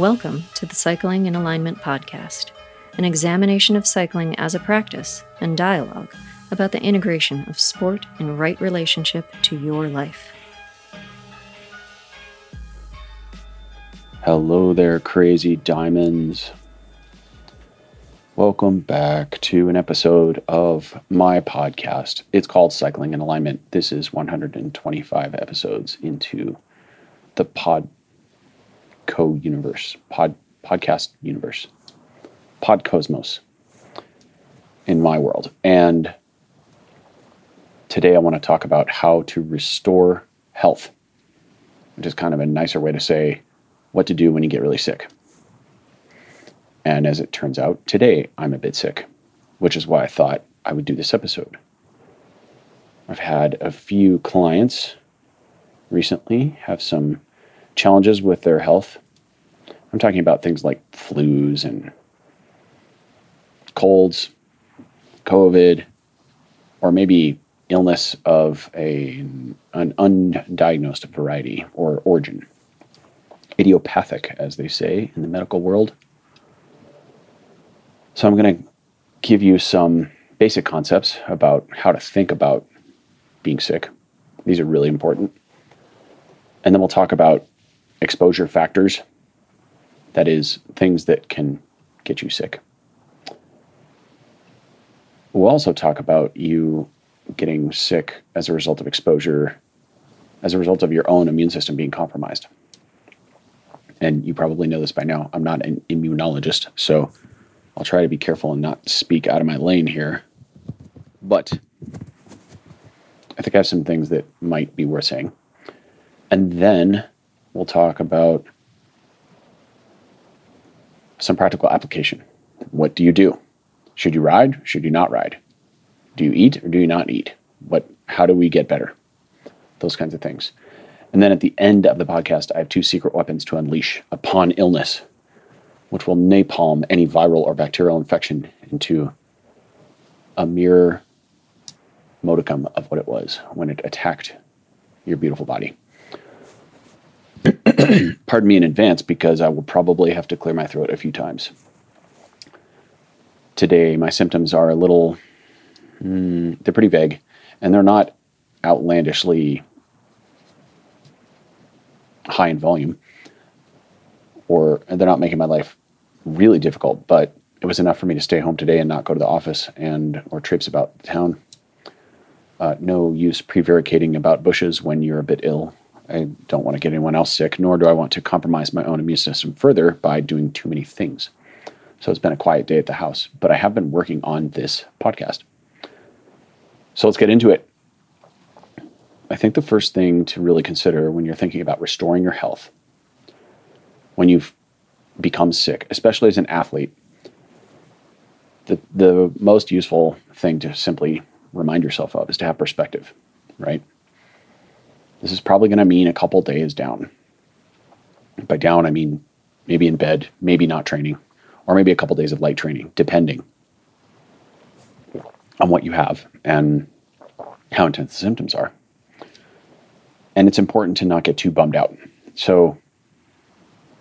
Welcome to the Cycling in Alignment podcast, an examination of cycling as a practice and dialogue about the integration of sport in right relationship to your life. Hello there, crazy diamonds. Welcome back to an episode of my podcast. It's called Cycling in Alignment. This is 125 episodes into the pod co universe, pod podcast universe, pod cosmos in my world. And today I want to talk about how to restore health, which is kind of a nicer way to say what to do when you get really sick. And as it turns out, today I'm a bit sick, which is why I thought I would do this episode. I've had a few clients recently have some challenges with their health. I'm talking about things like flus and colds, COVID, or maybe illness of a, an undiagnosed variety or origin. Idiopathic, as they say in the medical world. So I'm going to give you some basic concepts about how to think about being sick. These are really important. And then we'll talk about exposure factors, that is, things that can get you sick. We'll also talk about you getting sick as a result of exposure, as a result of your own immune system being compromised. And you probably know this by now. I'm not an immunologist, so I'll try to be careful and not speak out of my lane here. But I think I have some things that might be worth saying. And then we'll talk about some practical application. What do you do? Should you ride? Should you not ride? Do you eat or do you not eat? What how do we get better? Those kinds of things. And then at the end of the podcast, I have two secret weapons to unleash upon illness, which will napalm any viral or bacterial infection into a mere modicum of what it was when it attacked your beautiful body. pardon me in advance because I will probably have to clear my throat a few times. Today, my symptoms are a little, mm, they're pretty vague, and they're not outlandishly high in volume, or they're not making my life really difficult, but it was enough for me to stay home today and not go to the office and or trips about town. Uh, no use prevaricating about bushes when you're a bit ill I don't want to get anyone else sick, nor do I want to compromise my own immune system further by doing too many things. So it's been a quiet day at the house, but I have been working on this podcast. So let's get into it. I think the first thing to really consider when you're thinking about restoring your health, when you've become sick, especially as an athlete, the, the most useful thing to simply remind yourself of is to have perspective, right? This is probably going to mean a couple days down. By down, I mean maybe in bed, maybe not training, or maybe a couple days of light training, depending on what you have and how intense the symptoms are. And it's important to not get too bummed out. So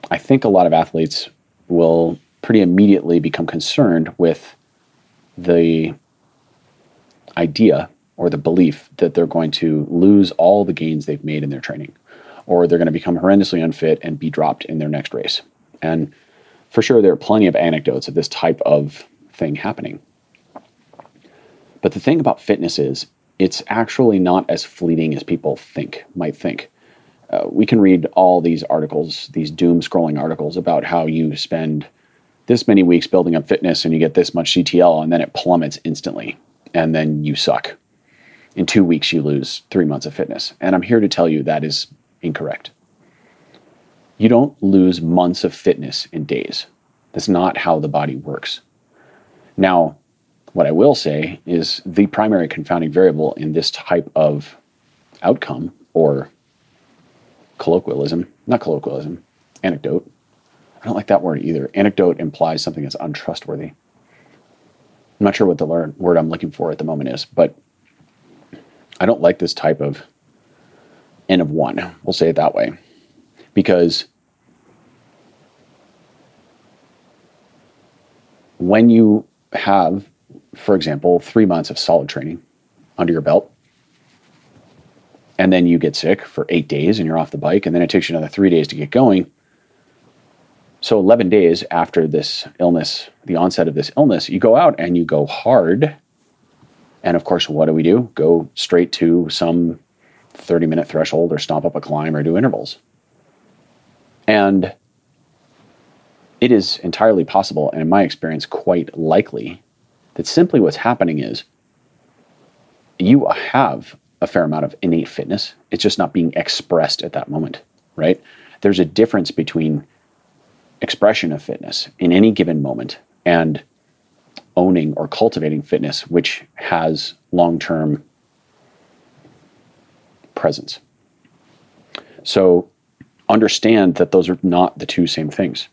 I think a lot of athletes will pretty immediately become concerned with the idea or the belief that they're going to lose all the gains they've made in their training, or they're going to become horrendously unfit and be dropped in their next race. And for sure, there are plenty of anecdotes of this type of thing happening. But the thing about fitness is, it's actually not as fleeting as people think, might think. Uh, we can read all these articles, these doom scrolling articles about how you spend this many weeks building up fitness and you get this much CTL and then it plummets instantly and then you suck in two weeks you lose three months of fitness. And I'm here to tell you that is incorrect. You don't lose months of fitness in days. That's not how the body works. Now, what I will say is the primary confounding variable in this type of outcome or colloquialism, not colloquialism, anecdote. I don't like that word either. Anecdote implies something that's untrustworthy. I'm not sure what the word I'm looking for at the moment is, but I don't like this type of N of one. We'll say it that way. Because when you have, for example, three months of solid training under your belt, and then you get sick for eight days and you're off the bike, and then it takes you another three days to get going. So, 11 days after this illness, the onset of this illness, you go out and you go hard. And of course, what do we do? Go straight to some 30 minute threshold or stomp up a climb or do intervals. And it is entirely possible, and in my experience, quite likely, that simply what's happening is you have a fair amount of innate fitness. It's just not being expressed at that moment, right? There's a difference between expression of fitness in any given moment and owning or cultivating fitness, which has long term presence. So understand that those are not the two same things.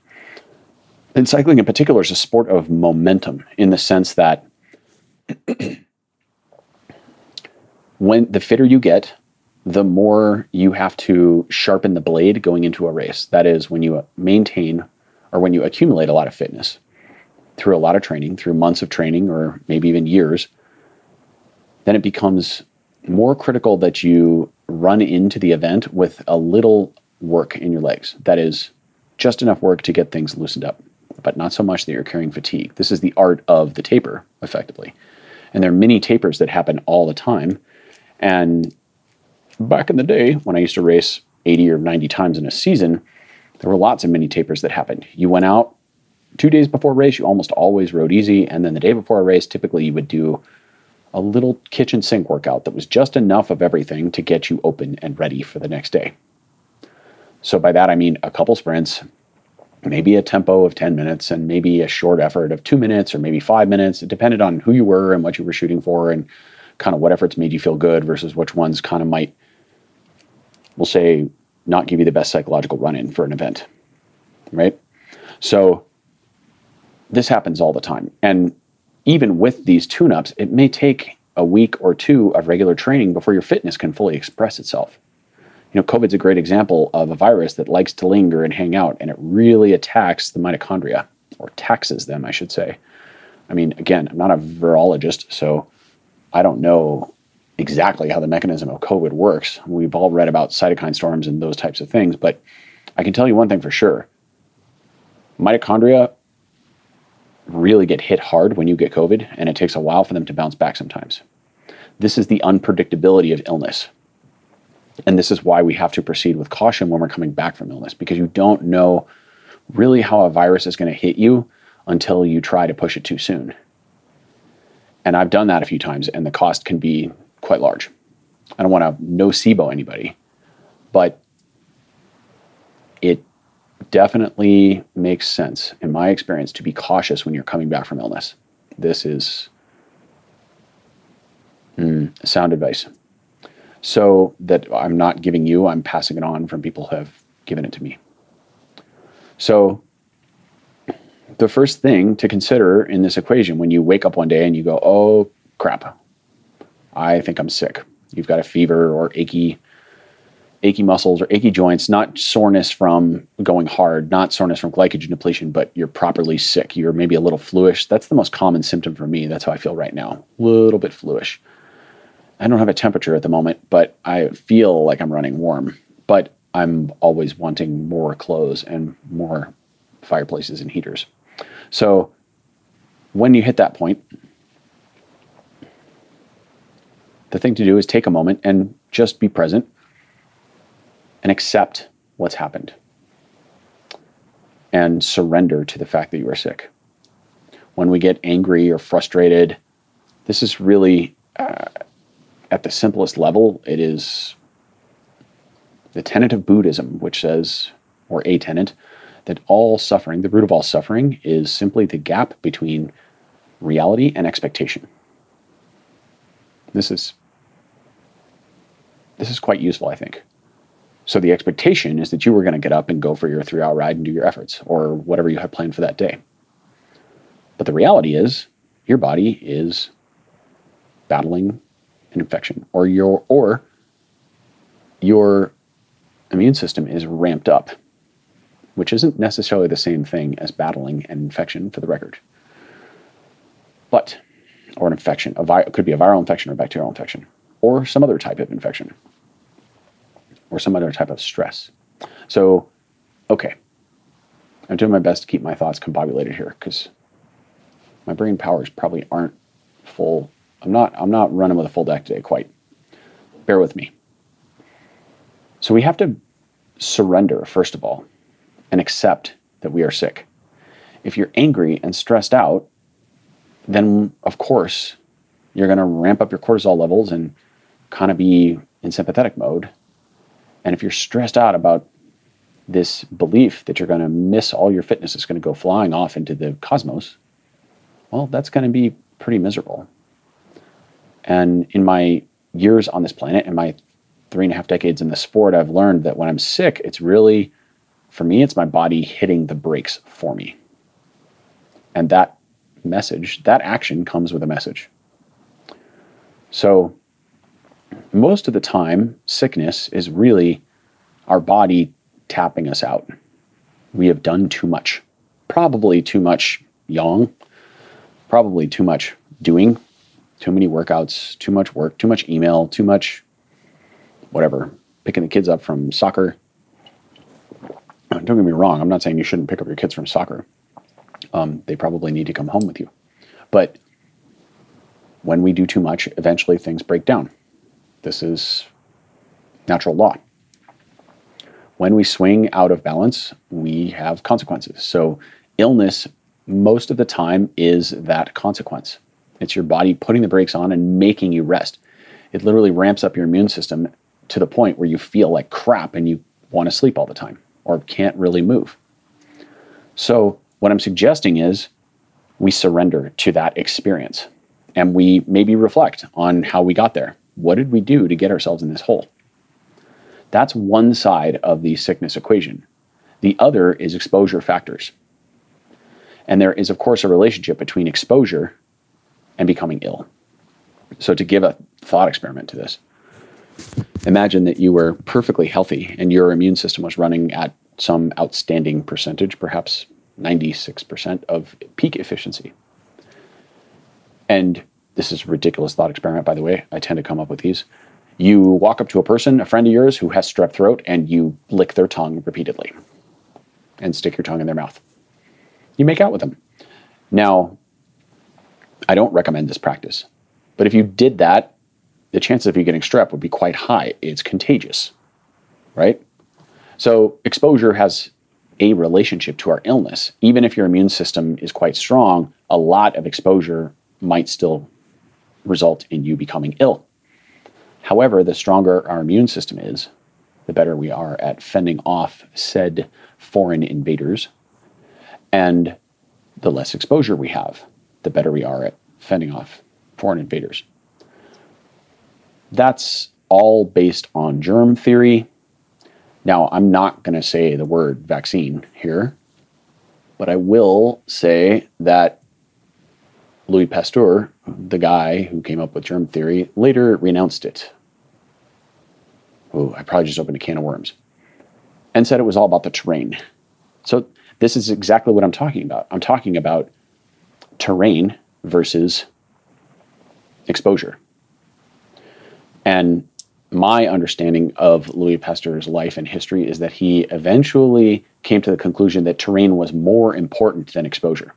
And cycling in particular is a sport of momentum in the sense that when the fitter you get, the more you have to sharpen the blade going into a race. That is, when you maintain or when you accumulate a lot of fitness through a lot of training, through months of training, or maybe even years, then it becomes more critical that you run into the event with a little work in your legs. That is, just enough work to get things loosened up, but not so much that you're carrying fatigue. This is the art of the taper, effectively. And there are many tapers that happen all the time. And back in the day, when I used to race 80 or 90 times in a season, there were lots of mini tapers that happened. You went out two days before race, you almost always rode easy. And then the day before a race, typically you would do a little kitchen sink workout that was just enough of everything to get you open and ready for the next day. So by that I mean a couple sprints, maybe a tempo of 10 minutes, and maybe a short effort of two minutes or maybe five minutes. It depended on who you were and what you were shooting for and kind of what efforts made you feel good versus which ones kind of might, we'll say, not give you the best psychological run in for an event. Right? So this happens all the time. And even with these tune ups, it may take a week or two of regular training before your fitness can fully express itself. You know, COVID's a great example of a virus that likes to linger and hang out, and it really attacks the mitochondria, or taxes them, I should say. I mean, again, I'm not a virologist, so I don't know exactly how the mechanism of COVID works. We've all read about cytokine storms and those types of things, but I can tell you one thing for sure mitochondria really get hit hard when you get COVID, and it takes a while for them to bounce back sometimes. This is the unpredictability of illness. And this is why we have to proceed with caution when we're coming back from illness, because you don't know really how a virus is going to hit you until you try to push it too soon. And I've done that a few times, and the cost can be quite large. I don't want to nocebo anybody, but definitely makes sense, in my experience, to be cautious when you're coming back from illness. This is mm, sound advice. So that I'm not giving you, I'm passing it on from people who have given it to me. So, the first thing to consider in this equation when you wake up one day and you go, oh crap, I think I'm sick. You've got a fever or achy achy muscles or achy joints, not soreness from going hard, not soreness from glycogen depletion, but you're properly sick. You're maybe a little fluish. That's the most common symptom for me. That's how I feel right now. A little bit fluish. I don't have a temperature at the moment, but I feel like I'm running warm. But I'm always wanting more clothes and more fireplaces and heaters. So when you hit that point, the thing to do is take a moment and just be present and accept what's happened and surrender to the fact that you are sick. When we get angry or frustrated, this is really, uh, at the simplest level, it is the tenet of Buddhism, which says, or a tenet, that all suffering, the root of all suffering, is simply the gap between reality and expectation. This is this is quite useful, I think. So the expectation is that you were going to get up and go for your three hour ride and do your efforts or whatever you had planned for that day. But the reality is your body is battling an infection or your or your immune system is ramped up, which isn't necessarily the same thing as battling an infection for the record. But, or an infection, a vi- it could be a viral infection or bacterial infection, or some other type of infection, or some other type of stress. So, okay, I'm doing my best to keep my thoughts combobulated here because my brain powers probably aren't full. I'm not. I'm not running with a full deck today. Quite. Bear with me. So we have to surrender first of all, and accept that we are sick. If you're angry and stressed out, then of course you're going to ramp up your cortisol levels and kind of be in sympathetic mode. And if you're stressed out about this belief that you're going to miss all your fitness is going to go flying off into the cosmos, well, that's going to be pretty miserable. And in my years on this planet, in my three and a half decades in the sport, I've learned that when I'm sick, it's really, for me, it's my body hitting the brakes for me. And that message, that action comes with a message. So, most of the time, sickness is really our body tapping us out. We have done too much, probably too much yang, probably too much doing, too many workouts, too much work, too much email, too much whatever, picking the kids up from soccer. Don't get me wrong, I'm not saying you shouldn't pick up your kids from soccer. Um, they probably need to come home with you. But when we do too much, eventually things break down. This is natural law when we swing out of balance, we have consequences. So, illness, most of the time, is that consequence. It's your body putting the brakes on and making you rest. It literally ramps up your immune system to the point where you feel like crap and you want to sleep all the time or can't really move. So, what I'm suggesting is we surrender to that experience and we maybe reflect on how we got there. What did we do to get ourselves in this hole? That's one side of the sickness equation. The other is exposure factors. And there is, of course, a relationship between exposure and becoming ill. So, to give a thought experiment to this, imagine that you were perfectly healthy and your immune system was running at some outstanding percentage, perhaps 96% of peak efficiency. And this is a ridiculous thought experiment, by the way. I tend to come up with these. You walk up to a person, a friend of yours who has strep throat, and you lick their tongue repeatedly and stick your tongue in their mouth. You make out with them. Now, I don't recommend this practice, but if you did that, the chances of you getting strep would be quite high. It's contagious, right? So, exposure has a relationship to our illness. Even if your immune system is quite strong, a lot of exposure might still result in you becoming ill. However, the stronger our immune system is, the better we are at fending off said foreign invaders. And the less exposure we have, the better we are at fending off foreign invaders. That's all based on germ theory. Now, I'm not going to say the word vaccine here, but I will say that Louis Pasteur, the guy who came up with germ theory, later renounced it oh, I probably just opened a can of worms, and said it was all about the terrain. So this is exactly what I'm talking about. I'm talking about terrain versus exposure. And my understanding of Louis Pasteur's life and history is that he eventually came to the conclusion that terrain was more important than exposure.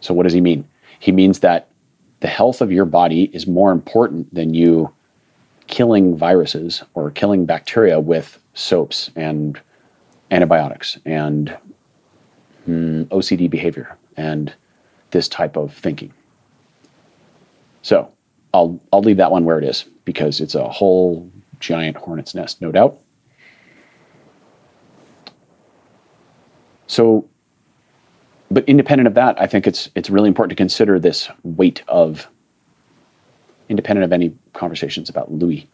So, what does he mean? He means that the health of your body is more important than you killing viruses or killing bacteria with soaps and antibiotics and mm, OCD behavior and this type of thinking. So I'll I'll leave that one where it is because it's a whole giant hornet's nest, no doubt. So, but independent of that, I think it's it's really important to consider this weight of independent of any conversations about Louis,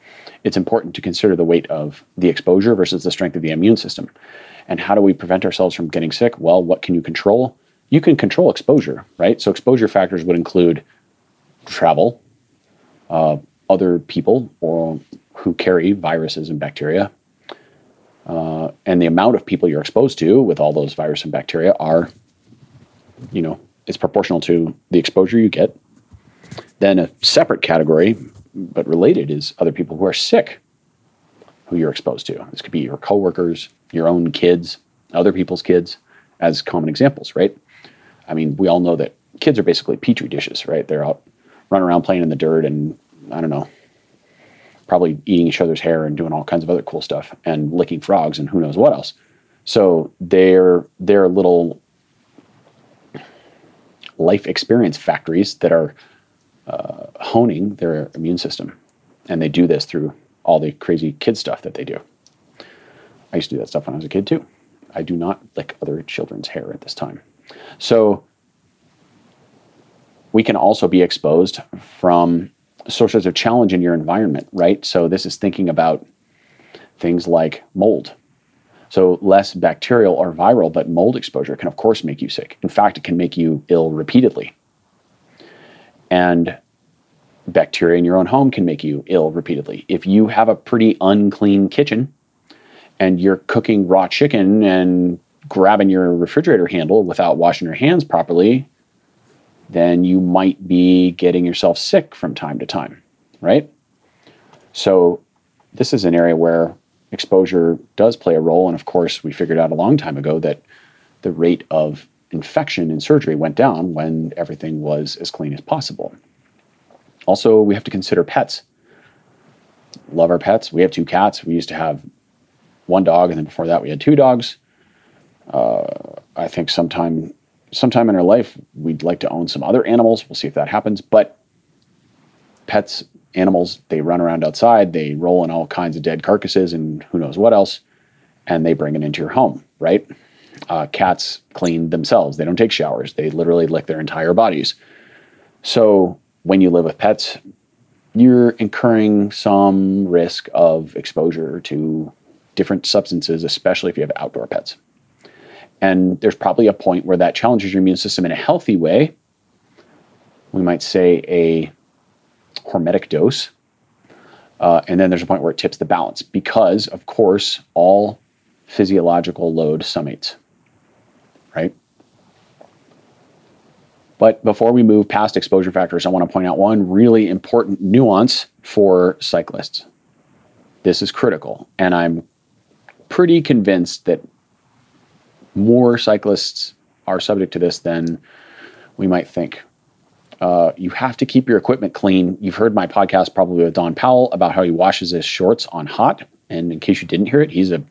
it's important to consider the weight of the exposure versus the strength of the immune system. And how do we prevent ourselves from getting sick? Well, what can you control? You can control exposure, right? So, exposure factors would include travel, uh, other people or who carry viruses and bacteria, uh, and the amount of people you're exposed to with all those viruses and bacteria are, you know, it's proportional to the exposure you get. Then a separate category, but related, is other people who are sick, who you're exposed to. This could be your coworkers, your own kids, other people's kids, as common examples, right? I mean, we all know that kids are basically petri dishes, right? They're out running around playing in the dirt and I don't know, probably eating each other's hair and doing all kinds of other cool stuff and licking frogs and who knows what else. So they're they're little life experience factories that are uh, honing their immune system, and they do this through all the crazy kid stuff that they do. I used to do that stuff when I was a kid too. I do not lick other children's hair at this time. So we can also be exposed from sources of challenge in your environment, right? So this is thinking about things like mold. So less bacterial or viral, but mold exposure can of course make you sick. In fact, it can make you ill repeatedly. And bacteria in your own home can make you ill repeatedly. If you have a pretty unclean kitchen and you're cooking raw chicken and grabbing your refrigerator handle without washing your hands properly, then you might be getting yourself sick from time to time, right? So, this is an area where exposure does play a role. And of course, we figured out a long time ago that the rate of infection in surgery went down when everything was as clean as possible. Also, we have to consider pets. Love our pets. We have two cats. We used to have one dog, and then before that, we had two dogs. Uh, I think sometime sometime in our life, we'd like to own some other animals. We'll see if that happens. But pets, animals, they run around outside, they roll in all kinds of dead carcasses and who knows what else, and they bring it into your home, right? Uh, cats clean themselves. They don't take showers. They literally lick their entire bodies. So when you live with pets, you're incurring some risk of exposure to different substances, especially if you have outdoor pets. And there's probably a point where that challenges your immune system in a healthy way. We might say a hormetic dose. Uh, and then there's a point where it tips the balance because, of course, all physiological load summates, right? But before we move past exposure factors, I want to point out one really important nuance for cyclists. This is critical, and I'm pretty convinced that more cyclists are subject to this than we might think. Uh, you have to keep your equipment clean. You've heard my podcast probably with Don Powell about how he washes his shorts on hot. And in case you didn't hear it, he's a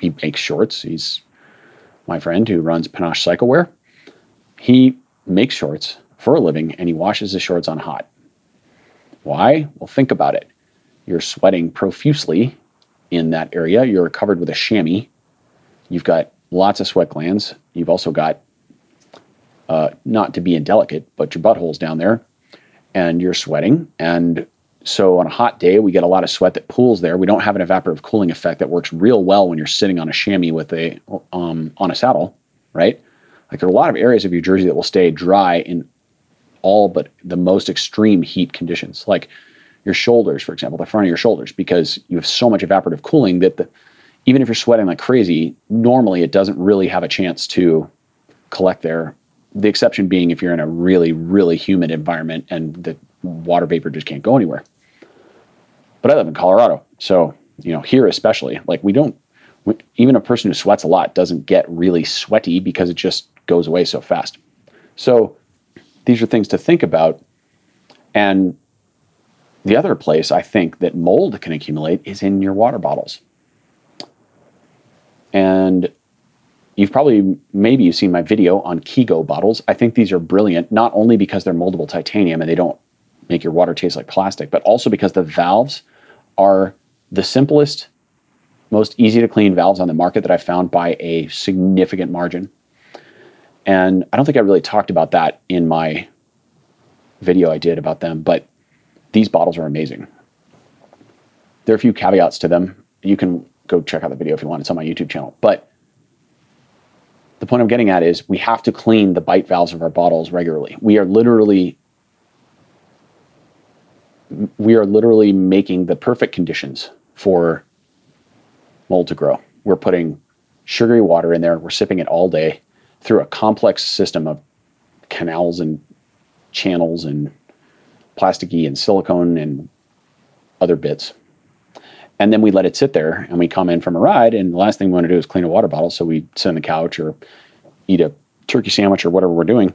he makes shorts. He's my friend who runs Panache Cyclewear. He makes shorts for a living and he washes his shorts on hot. Why? Well, think about it. You're sweating profusely in that area. You're covered with a chamois. You've got lots of sweat glands. You've also got, uh, not to be indelicate, but your butthole's down there and you're sweating. And so on a hot day, we get a lot of sweat that pools there. We don't have an evaporative cooling effect that works real well when you're sitting on a chamois with a um, on a saddle, right? Like there are a lot of areas of your jersey that will stay dry in all but the most extreme heat conditions, like your shoulders, for example, the front of your shoulders, because you have so much evaporative cooling that the even if you're sweating like crazy, normally it doesn't really have a chance to collect there. The exception being if you're in a really, really humid environment and the water vapor just can't go anywhere. But I live in Colorado. So, you know, here especially, like we don't, we, even a person who sweats a lot doesn't get really sweaty because it just goes away so fast. So, these are things to think about. And the other place I think that mold can accumulate is in your water bottles. And you've probably, maybe you've seen my video on Keego bottles. I think these are brilliant, not only because they're moldable titanium and they don't make your water taste like plastic, but also because the valves are the simplest, most easy to clean valves on the market that I found by a significant margin. And I don't think I really talked about that in my video I did about them, but these bottles are amazing. There are a few caveats to them. You can go check out the video if you want. It's on my YouTube channel. But the point I'm getting at is we have to clean the bite valves of our bottles regularly. We are literally we are literally making the perfect conditions for mold to grow. We're putting sugary water in there, we're sipping it all day through a complex system of canals and channels and plasticky and silicone and other bits. And then we let it sit there and we come in from a ride. And the last thing we want to do is clean a water bottle. So we sit on the couch or eat a turkey sandwich or whatever we're doing.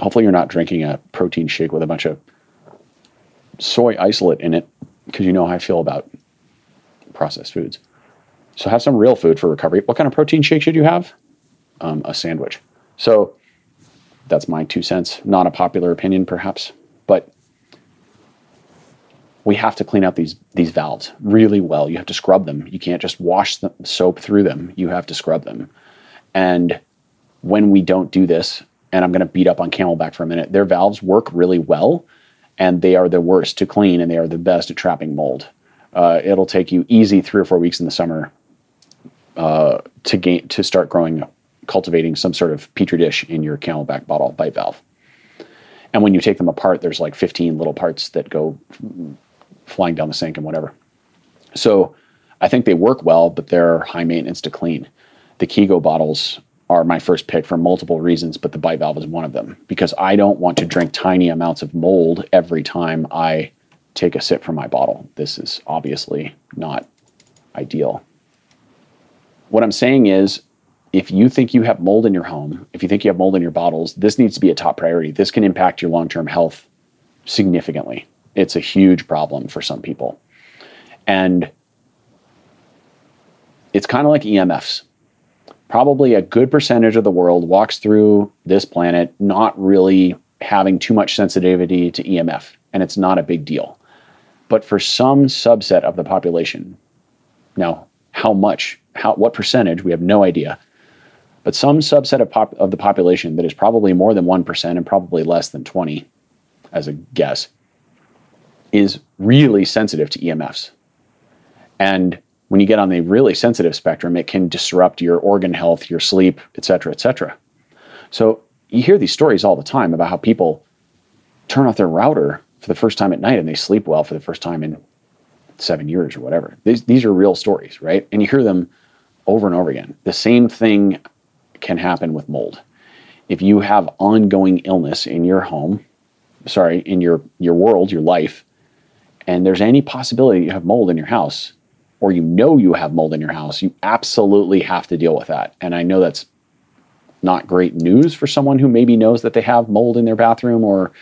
Hopefully, you're not drinking a protein shake with a bunch of soy isolate in it because you know how I feel about processed foods. So have some real food for recovery. What kind of protein shake should you have? Um, a sandwich. So that's my two cents. Not a popular opinion, perhaps, but we have to clean out these these valves really well. You have to scrub them. You can't just wash the soap through them. You have to scrub them. And when we don't do this, and I'm going to beat up on CamelBak for a minute, their valves work really well, and they are the worst to clean, and they are the best at trapping mold. Uh, it'll take you easy three or four weeks in the summer uh, to gain to start growing, cultivating some sort of petri dish in your CamelBak bottle bite valve. And when you take them apart, there's like 15 little parts that go flying down the sink and whatever. So I think they work well, but they're high maintenance to clean. The Keego bottles are my first pick for multiple reasons, but the bite valve is one of them because I don't want to drink tiny amounts of mold every time I take a sip from my bottle. This is obviously not ideal. What I'm saying is, if you think you have mold in your home, if you think you have mold in your bottles, this needs to be a top priority. This can impact your long term health significantly. It's a huge problem for some people. And it's kind of like EMFs. Probably a good percentage of the world walks through this planet not really having too much sensitivity to EMF, and it's not a big deal. But for some subset of the population, now how much, how what percentage, we have no idea. But some subset of, pop, of the population that is probably more than 1% and probably less than 20 as a guess is really sensitive to EMFs. And when you get on the really sensitive spectrum, it can disrupt your organ health, your sleep, et cetera, et cetera. So you hear these stories all the time about how people turn off their router for the first time at night and they sleep well for the first time in seven years or whatever. These, these are real stories, right? And you hear them over and over again. The same thing can happen with mold. If you have ongoing illness in your home, sorry, in your, your world, your life, and there's any possibility you have mold in your house, or you know you have mold in your house, you absolutely have to deal with that. And I know that's not great news for someone who maybe knows that they have mold in their bathroom or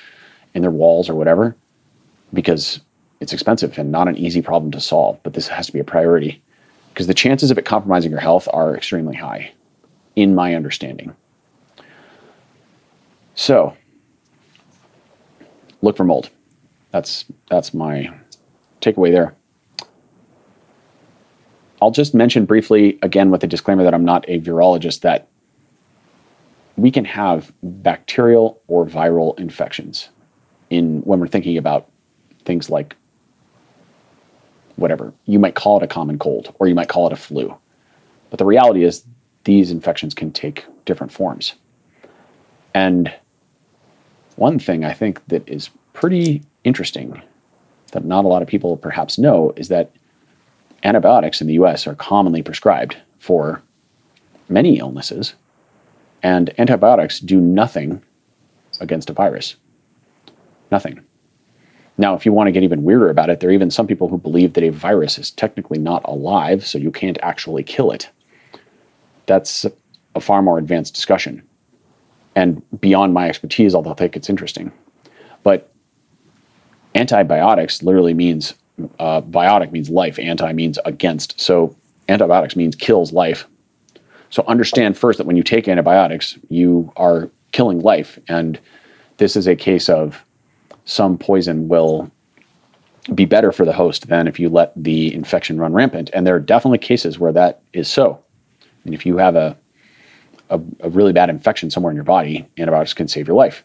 in their walls or whatever, because it's expensive and not an easy problem to solve. But this has to be a priority because the chances of it compromising your health are extremely high, in my understanding. So, look for mold. That's that's my takeaway there. I'll just mention briefly again with a disclaimer that I'm not a virologist that we can have bacterial or viral infections in when we're thinking about things like whatever. You might call it a common cold or you might call it a flu. But the reality is these infections can take different forms. And one thing I think that is pretty interesting that not a lot of people perhaps know is that antibiotics in the US are commonly prescribed for many illnesses, and antibiotics do nothing against a virus. Nothing. Now, if you want to get even weirder about it, there are even some people who believe that a virus is technically not alive, so you can't actually kill it. That's a far more advanced discussion and beyond my expertise, although I think it's interesting. But antibiotics literally means uh, biotic means life, anti means against. So antibiotics means kills life. So understand first that when you take antibiotics, you are killing life. And this is a case of some poison will be better for the host than if you let the infection run rampant. And there are definitely cases where that is so. And if you have a, a, a really bad infection somewhere in your body, antibiotics can save your life.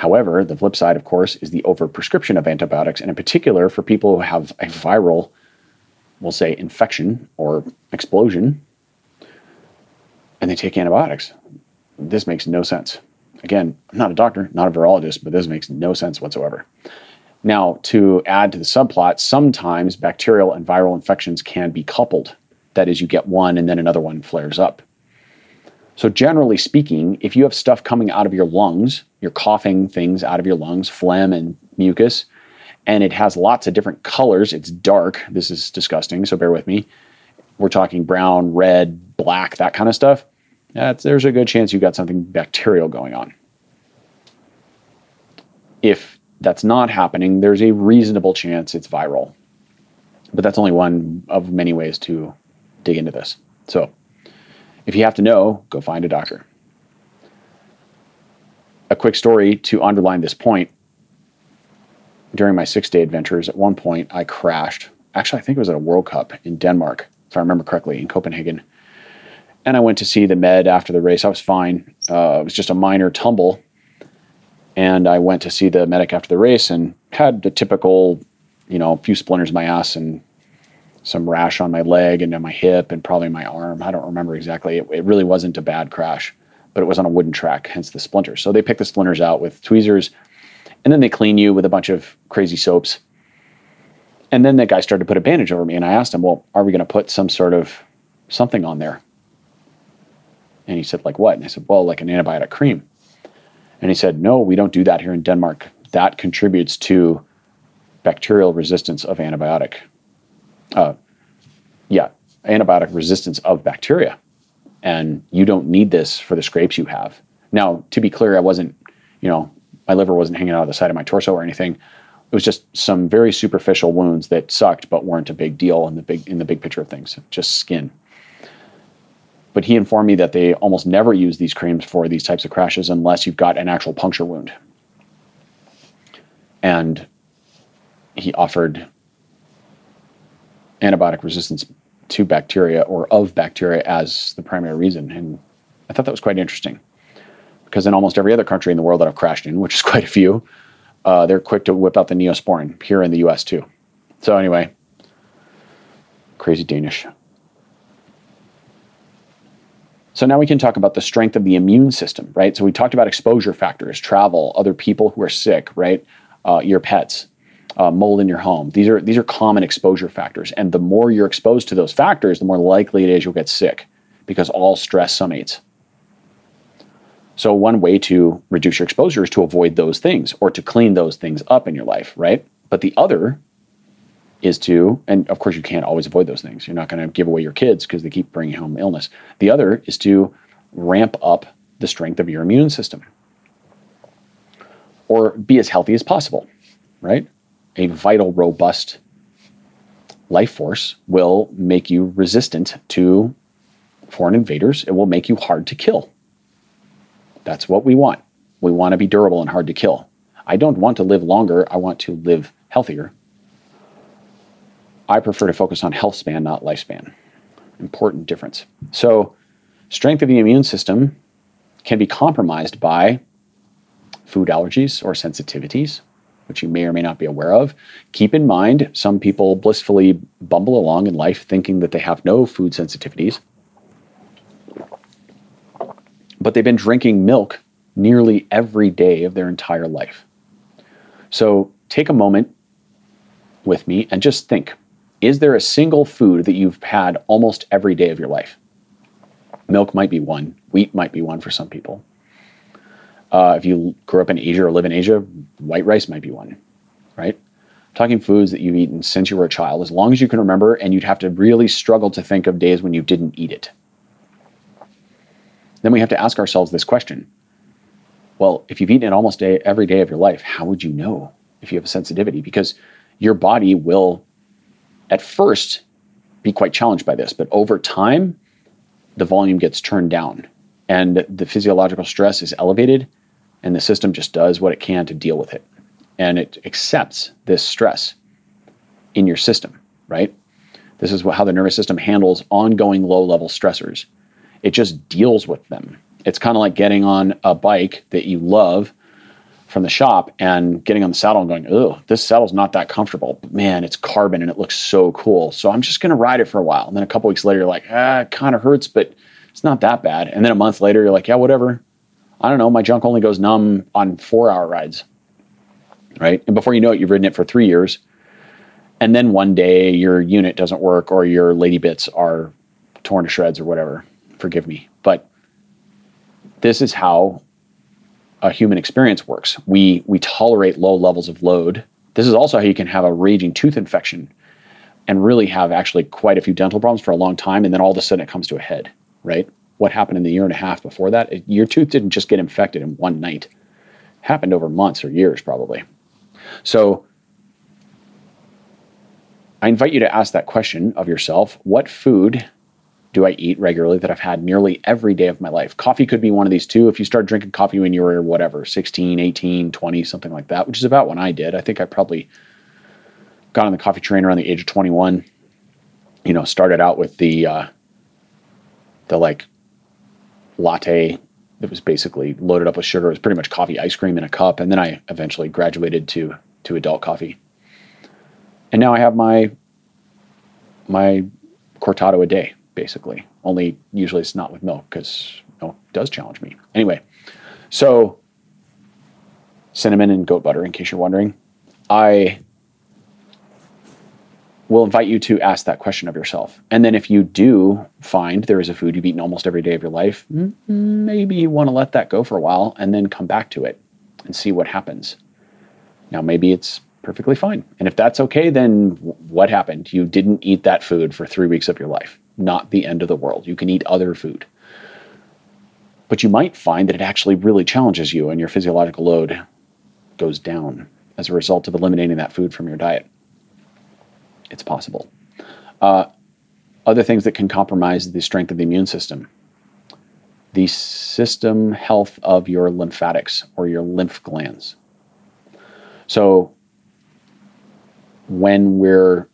However, the flip side, of course, is the overprescription of antibiotics, and in particular for people who have a viral, we'll say, infection or explosion, and they take antibiotics. This makes no sense. Again, I'm not a doctor, not a virologist, but this makes no sense whatsoever. Now, to add to the subplot, sometimes bacterial and viral infections can be coupled. That is, you get one and then another one flares up. So, generally speaking, if you have stuff coming out of your lungs, you're coughing things out of your lungs, phlegm and mucus, and it has lots of different colors. It's dark. This is disgusting, so bear with me. We're talking brown, red, black, that kind of stuff. That's, there's a good chance you've got something bacterial going on. If that's not happening, there's a reasonable chance it's viral. But that's only one of many ways to dig into this. So, if you have to know, go find a doctor. A quick story to underline this point. During my six day adventures, at one point I crashed. Actually, I think it was at a World Cup in Denmark, if I remember correctly, in Copenhagen. And I went to see the med after the race. I was fine. Uh, it was just a minor tumble. And I went to see the medic after the race and had the typical, you know, a few splinters in my ass and some rash on my leg and on my hip and probably my arm. I don't remember exactly. It, it, really wasn't a bad crash, but it was on a wooden track, hence the splinters. So they pick the splinters out with tweezers and then they clean you with a bunch of crazy soaps. And then that guy started to put a bandage over me and I asked him, well, are we going to put some sort of something on there? And he said, like what? And I said, well, like an antibiotic cream. And he said, no, we don't do that here in Denmark. That contributes to bacterial resistance of antibiotic uh, yeah, antibiotic resistance of bacteria. And you don't need this for the scrapes you have. Now, to be clear, I wasn't, you know, my liver wasn't hanging out of the side of my torso or anything. It was just some very superficial wounds that sucked but weren't a big deal in the big in the big picture of things, just skin. But he informed me that they almost never use these creams for these types of crashes unless you've got an actual puncture wound. And he offered antibiotic resistance to bacteria or of bacteria as the primary reason. And I thought that was quite interesting because in almost every other country in the world that I've crashed in, which is quite a few, uh, they're quick to whip out the neosporin here in the US too. So, anyway, crazy Danish. So, now we can talk about the strength of the immune system, right? So, we talked about exposure factors, travel, other people who are sick, right? Uh, your pets uh, mold in your home. These are these are common exposure factors, and the more you're exposed to those factors, the more likely it is you'll get sick, because all stress summates. So one way to reduce your exposure is to avoid those things or to clean those things up in your life, right? But the other is to, and of course you can't always avoid those things. You're not going to give away your kids because they keep bringing home illness. The other is to ramp up the strength of your immune system or be as healthy as possible, right? A vital, robust life force will make you resistant to foreign invaders. It will make you hard to kill. That's what we want. We want to be durable and hard to kill. I don't want to live longer. I want to live healthier. I prefer to focus on health span, not lifespan. Important difference. So, strength of the immune system can be compromised by food allergies or sensitivities, which you may or may not be aware of. Keep in mind, some people blissfully bumble along in life thinking that they have no food sensitivities, but they've been drinking milk nearly every day of their entire life. So take a moment with me and just think is there a single food that you've had almost every day of your life? Milk might be one, wheat might be one for some people. Uh, if you grew up in Asia or live in Asia, white rice might be one, right? talking foods that you've eaten since you were a child, as long as you can remember, and you'd have to really struggle to think of days when you didn't eat it. Then we have to ask ourselves this question well, if you've eaten it almost day, every day of your life, how would you know if you have a sensitivity? Because your body will, at first, be quite challenged by this, but over time, the volume gets turned down and the physiological stress is elevated and the system just does what it can to deal with it. And it accepts this stress in your system, right? This is how the nervous system handles ongoing low level stressors. It just deals with them. It's kind of like getting on a bike that you love from the shop and getting on the saddle and going, oh, this saddle's not that comfortable. But man, it's carbon and it looks so cool. So I'm just going to ride it for a while. And then a couple weeks later, you're like, ah, it kind of hurts, but it's not that bad. And then a month later, you're like, yeah, whatever. I don't know, my junk only goes numb on four hour rides. Right. And before you know it, you've ridden it for three years. And then one day your unit doesn't work or your lady bits are torn to shreds or whatever. Forgive me. But this is how a human experience works. We we tolerate low levels of load. This is also how you can have a raging tooth infection and really have actually quite a few dental problems for a long time, and then all of a sudden it comes to a head, right? What happened in the year and a half before that? It, your tooth didn't just get infected in one night; it happened over months or years, probably. So, I invite you to ask that question of yourself: What food do I eat regularly that I've had nearly every day of my life? Coffee could be one of these too. If you start drinking coffee when you were whatever, 16, 18, 20, something like that, which is about when I did. I think I probably got on the coffee train around the age of 21. You know, started out with the uh, the like latte that was basically loaded up with sugar. It was pretty much coffee ice cream in a cup, and then I eventually graduated to to adult coffee. And now I have my my cortado a day, basically. Only usually it's not with milk because milk does challenge me. Anyway, so cinnamon and goat butter, in case you're wondering. I will invite you to ask that question of yourself. And then if you do find there is a food you've eaten almost every day of your life, maybe you want to let that go for a while and then come back to it and see what happens. Now, maybe it's perfectly fine. And if that's okay, then what happened? You didn't eat that food for three weeks of your life. Not the end of the world. You can eat other food. But you might find that it actually really challenges you and your physiological load goes down as a result of eliminating that food from your diet it's possible. Uh, other things that can compromise the strength of the immune system the system health of your lymphatics or your lymph glands. So, when we're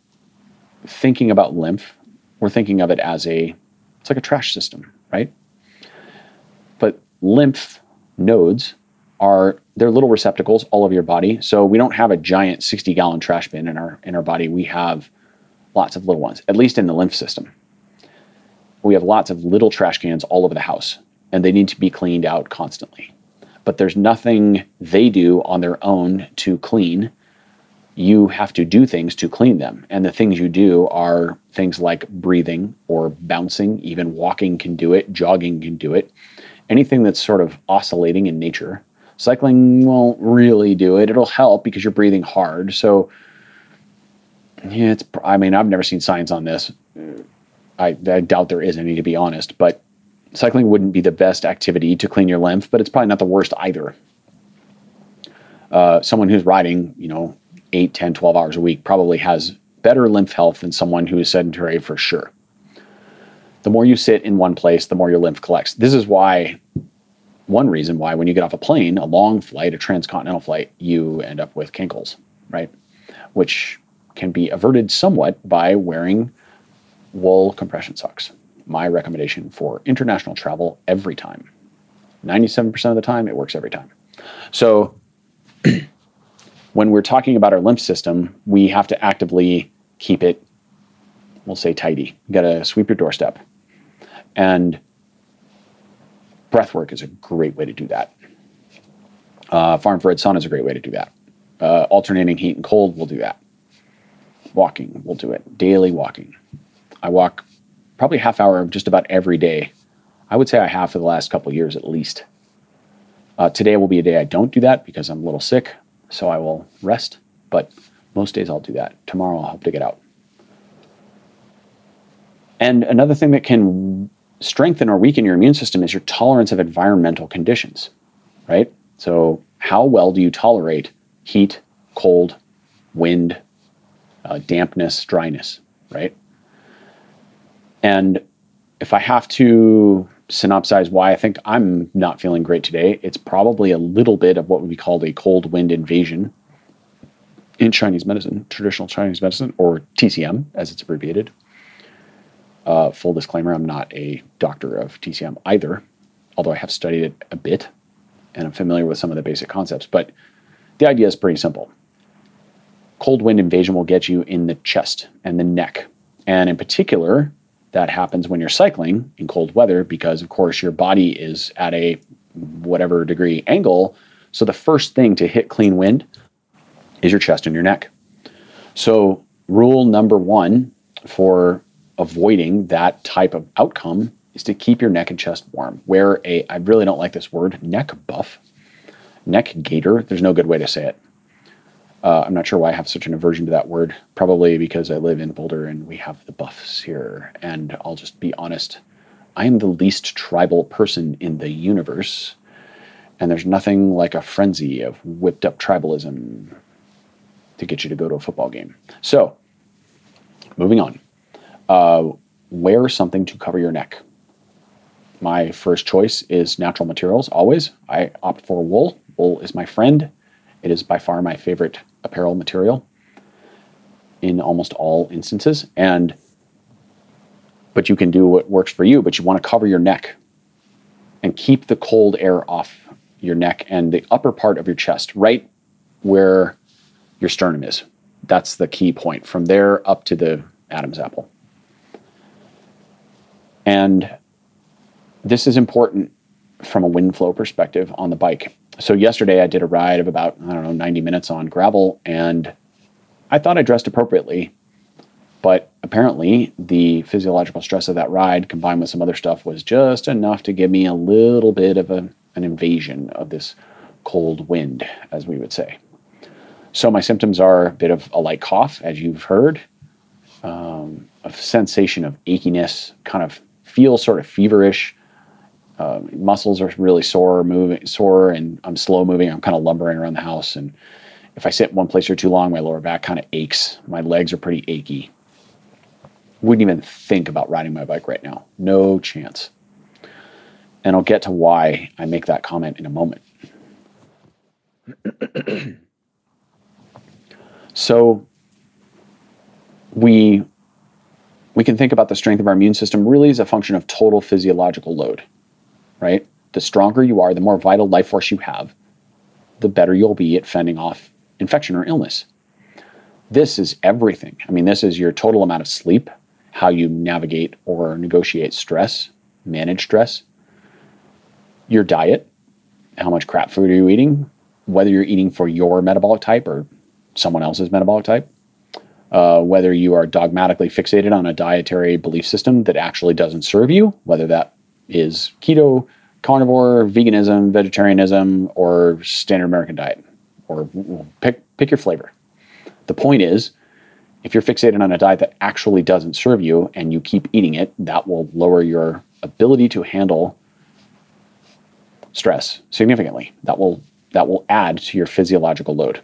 thinking about lymph, we're thinking of it as a it's like a trash system, right? But lymph nodes are they're little receptacles all over your body. So we don't have a giant 60 gallon trash bin in our in our body. We have lots of little ones, at least in the lymph system. We have lots of little trash cans all over the house, and they need to be cleaned out constantly. But there's nothing they do on their own to clean. You have to do things to clean them. And the things you do are things like breathing or bouncing, even walking can do it, jogging can do it. Anything that's sort of oscillating in nature Cycling won't really do it. It'll help because you're breathing hard. So, yeah, it's. I mean, I've never seen science on this. I, I doubt there is any, to be honest. But cycling wouldn't be the best activity to clean your lymph, but it's probably not the worst either. Uh, someone who's riding, you know, 8, 10, 12 hours a week probably has better lymph health than someone who is sedentary for sure. The more you sit in one place, the more your lymph collects. This is why one reason why when you get off a plane, a long flight, a transcontinental flight, you end up with kinkles, right? Which can be averted somewhat by wearing wool compression socks. My recommendation for international travel every time. 97% of the time, it works every time. So, when we're talking about our lymph system, we have to actively keep it, we'll say, tidy. You got to sweep your doorstep. And breath work is a great way to do that. Uh, far infrared sun is a great way to do that. Uh, alternating heat and cold will do that. Walking will do it. Daily walking. I walk probably half hour just about every day. I would say I have for the last couple years at least. Uh, today will be a day I don't do that because I'm a little sick, so I will rest. But most days I'll do that. Tomorrow I'll hope to get out. And another thing that can strengthen or weaken your immune system is your tolerance of environmental conditions, right? So, how well do you tolerate heat, cold, wind, uh, dampness, dryness, right? And if I have to synopsize why I think I'm not feeling great today, it's probably a little bit of what would be called a cold wind invasion in Chinese medicine, traditional Chinese medicine, or TCM as it's abbreviated. Uh, full disclaimer, I'm not a doctor of TCM either, although I have studied it a bit and I'm familiar with some of the basic concepts. But the idea is pretty simple. Cold wind invasion will get you in the chest and the neck. And in particular, that happens when you're cycling in cold weather because, of course, your body is at a whatever degree angle. So the first thing to hit clean wind is your chest and your neck. So, rule number one for avoiding that type of outcome is to keep your neck and chest warm. Wear a, I really don't like this word, neck buff, neck gaiter. There's no good way to say it. Uh, I'm not sure why I have such an aversion to that word. Probably because I live in Boulder and we have the buffs here. And I'll just be honest, I am the least tribal person in the universe. And there's nothing like a frenzy of whipped up tribalism to get you to go to a football game. So, moving on. Uh, wear something to cover your neck. My first choice is natural materials, always. I opt for wool. Wool is my friend. It is by far my favorite apparel material in almost all instances. And but you can do what works for you, but you want to cover your neck and keep the cold air off your neck and the upper part of your chest, right where your sternum is. That's the key point. From there up to the Adam's apple. And this is important from a wind flow perspective on the bike so yesterday I did a ride of about, I don't know, 90 minutes on gravel and I thought I dressed appropriately. But apparently, the physiological stress of that ride combined with some other stuff was just enough to give me a little bit of a, an invasion of this cold wind, as we would say. So, my symptoms are a bit of a light cough, as you've heard, um, a sensation of achiness, kind of feel sort of feverish, uh, muscles are really sore, moving sore, and I'm slow moving. I'm kind of lumbering around the house, and if I sit one place for too long, my lower back kind of aches. My legs are pretty achy. Wouldn't even think about riding my bike right now. No chance. And I'll get to why I make that comment in a moment. so we we can think about the strength of our immune system really as a function of total physiological load right? The stronger you are, the more vital life force you have, the better you'll be at fending off infection or illness. This is everything. I mean, this is your total amount of sleep, how you navigate or negotiate stress, manage stress, your diet, how much crap food are you eating, whether you're eating for your metabolic type or someone else's metabolic type, uh, whether you are dogmatically fixated on a dietary belief system that actually doesn't serve you, whether that is keto, carnivore, veganism, vegetarianism, or standard American diet, or pick pick your flavor. The point is, if you're fixated on a diet that actually doesn't serve you and you keep eating it, that will lower your ability to handle stress significantly. That will that will add to your physiological load.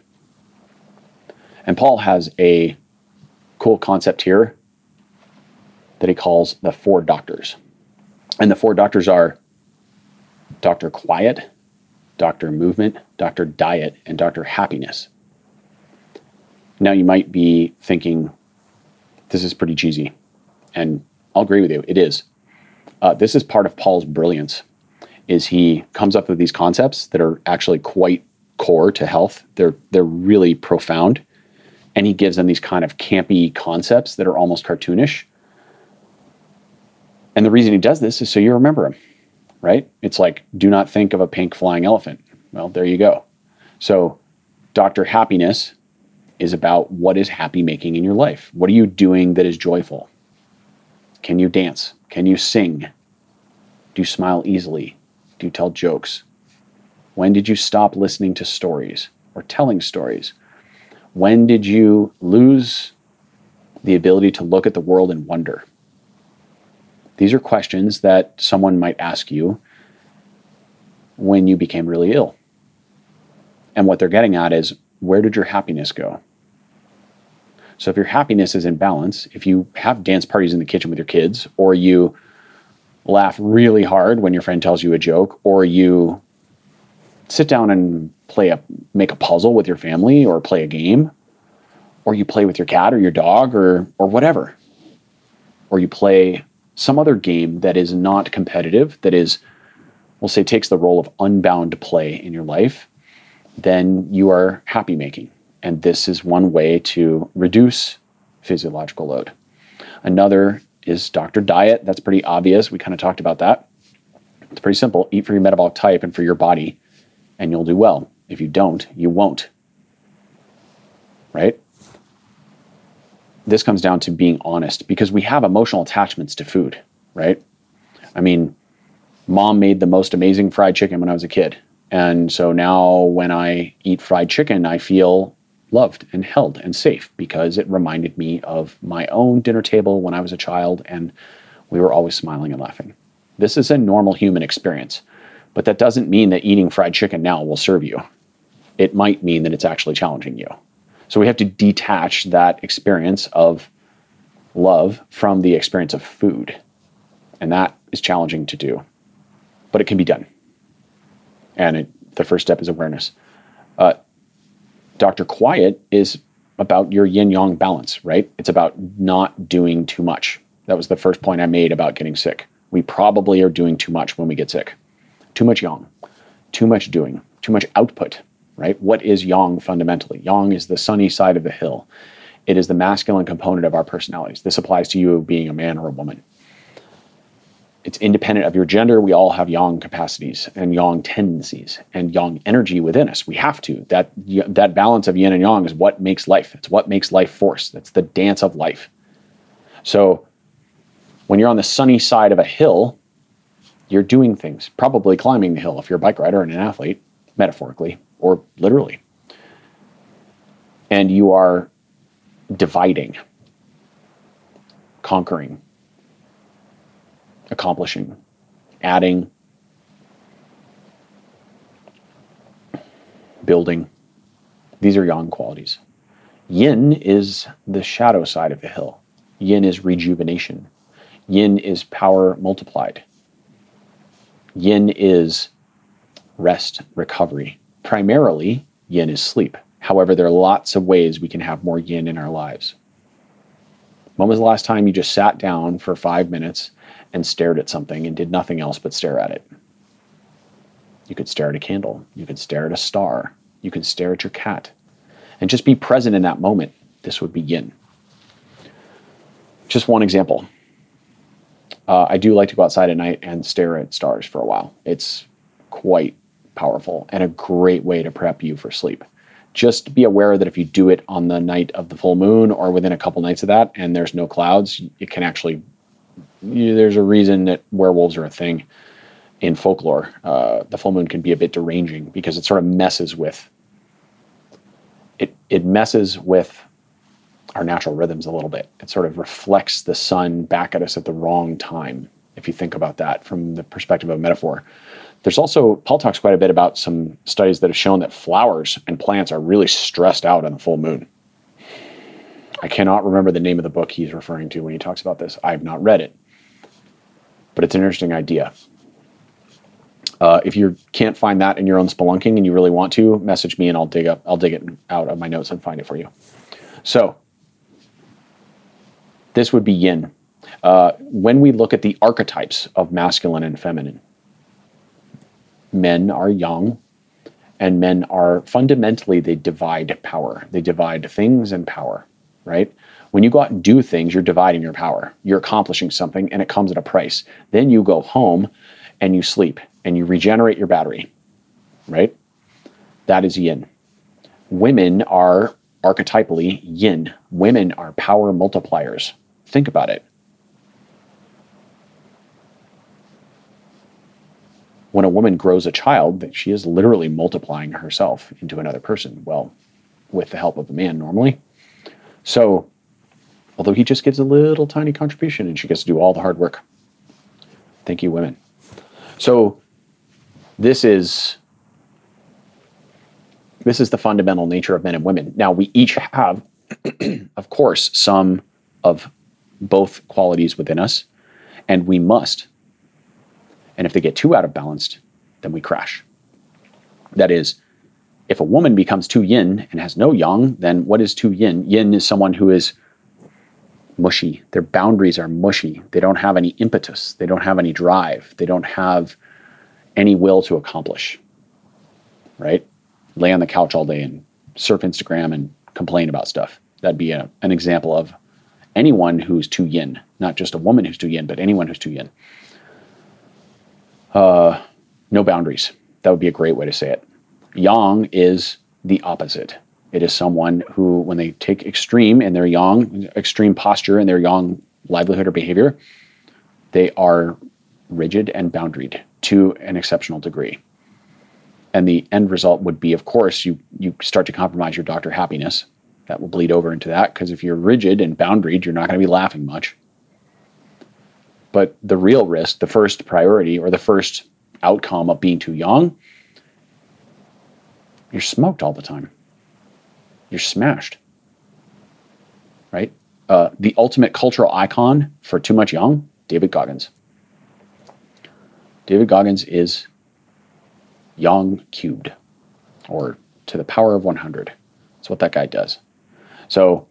And Paul has a cool concept here that he calls the four doctors. And the four doctors are Dr. Quiet, Dr. Movement, Dr. Diet, and Dr. Happiness. Now you might be thinking, this is pretty cheesy. And I'll agree with you, it is. Uh, this is part of Paul's brilliance, is he comes up with these concepts that are actually quite core to health. They're they're really profound. And he gives them these kind of campy concepts that are almost cartoonish and the reason he does this is so you remember him, right? It's like, do not think of a pink flying elephant. Well, there you go. So, Dr. Happiness is about what is happy making in your life. What are you doing that is joyful? Can you dance? Can you sing? Do you smile easily? Do you tell jokes? When did you stop listening to stories or telling stories? When did you lose the ability to look at the world and wonder? These are questions that someone might ask you when you became really ill. And what they're getting at is where did your happiness go? So if your happiness is in balance, if you have dance parties in the kitchen with your kids, or you laugh really hard when your friend tells you a joke, or you sit down and play a make a puzzle with your family or play a game, or you play with your cat or your dog or or whatever. Or you play some other game that is not competitive, that is, we'll say, takes the role of unbound play in your life, then you are happy making. And this is one way to reduce physiological load. Another is doctor diet. That's pretty obvious. We kind of talked about that. It's pretty simple. Eat for your metabolic type and for your body, and you'll do well. If you don't, you won't. Right? this comes down to being honest because we have emotional attachments to food, right? I mean, mom made the most amazing fried chicken when I was a kid. And so now when I eat fried chicken, I feel loved and held and safe because it reminded me of my own dinner table when I was a child and we were always smiling and laughing. This is a normal human experience, but that doesn't mean that eating fried chicken now will serve you. It might mean that it's actually challenging you. So we have to detach that experience of love from the experience of food. And that is challenging to do, but it can be done. And it, the first step is awareness. Uh, Dr. Quiet is about your yin yang balance, right? It's about not doing too much. That was the first point I made about getting sick. We probably are doing too much when we get sick. Too much yang, too much doing, too much output, right? What is yang fundamentally? Yang is the sunny side of the hill. It is the masculine component of our personalities. This applies to you being a man or a woman it's independent of your gender. We all have yang capacities and yang tendencies and yang energy within us. We have to. That that balance of yin and yang is what makes life. It's what makes life force. That's the dance of life. So when you're on the sunny side of a hill, you're doing things, probably climbing the hill if you're a bike rider and an athlete, metaphorically or literally. And you are dividing, conquering, accomplishing, adding, building. These are yang qualities. Yin is the shadow side of the hill. Yin is rejuvenation. Yin is power multiplied. Yin is rest, recovery. Primarily, yin is sleep. However, there are lots of ways we can have more yin in our lives. When was the last time you just sat down for five minutes and stared at something and did nothing else but stare at it. You could stare at a candle. You could stare at a star. You could stare at your cat. And just be present in that moment. This would be yin. Just one example. Uh, I do like to go outside at night and stare at stars for a while. It's quite powerful and a great way to prep you for sleep. Just be aware that if you do it on the night of the full moon or within a couple nights of that and there's no clouds, it can actually there's a reason that werewolves are a thing in folklore. Uh, the full moon can be a bit deranging because it sort of messes with it. It messes with our natural rhythms a little bit. It sort of reflects the sun back at us at the wrong time. If you think about that from the perspective of metaphor, there's also Paul talks quite a bit about some studies that have shown that flowers and plants are really stressed out on the full moon. I cannot remember the name of the book he's referring to when he talks about this. I've not read it but it's an interesting idea. Uh, if you can't find that in your own spelunking and you really want to, message me and I'll dig up I'll dig it out of my notes and find it for you. So this would be yin. Uh, when we look at the archetypes of masculine and feminine, men are yang and men are fundamentally they divide power. They divide things and power, right? When you go out and do things, you're dividing your power. You're accomplishing something and it comes at a price. Then you go home and you sleep and you regenerate your battery, right? That is yin. Women are archetypally yin. Women are power multipliers. Think about it. When a woman grows a child, that she is literally multiplying herself into another person. Well, with the help of a man normally. So although he just gives a little tiny contribution and she gets to do all the hard work. Thank you, women. So this is this is the fundamental nature of men and women. Now we each have, of course, some of both qualities within us, and we must. And if they get too out of balance, then we crash. That is, if a woman becomes too yin and has no yang, then what is too yin? Yin is someone who is mushy. Their boundaries are mushy. They don't have any impetus. They don't have any drive. They don't have any will to accomplish. Right? Lay on the couch all day and surf Instagram and complain about stuff. That'd be a, an example of anyone who's too yin, not just a woman who's too yin, but anyone who's too yin. Uh, no boundaries. That would be a great way to say it. Yang is the opposite. It is someone who, when they take extreme in their yang, extreme posture in their yang livelihood or behavior, they are rigid and boundaried to an exceptional degree. And the end result would be, of course, you, you start to compromise your doctor happiness. That will bleed over into that because if you're rigid and boundaried, you're not going to be laughing much. But the real risk, the first priority or the first outcome of being too yang, you're smoked all the time. You're smashed. Right? Uh, the ultimate cultural icon for too much yang, David Goggins. David Goggins is yang cubed or to the power of 100. That's what that guy does. So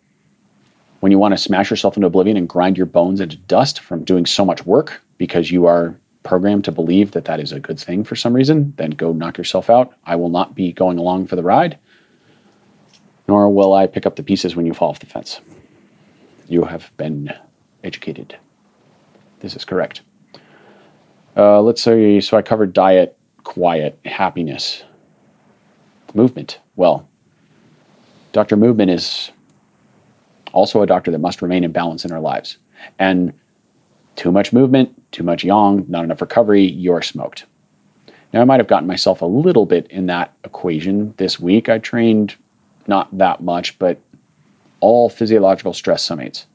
when you want to smash yourself into oblivion and grind your bones into dust from doing so much work because you are programmed to believe that that is a good thing for some reason, then go knock yourself out. I will not be going along for the ride, nor will I pick up the pieces when you fall off the fence. You have been educated. This is correct. Uh, let's say, so I covered diet, quiet, happiness, movement. Well, Dr. Movement is also a doctor that must remain in balance in our lives. And too much movement, too much yang, not enough recovery, you're smoked. Now, I might have gotten myself a little bit in that equation this week. I trained not that much, but all physiological stress summates.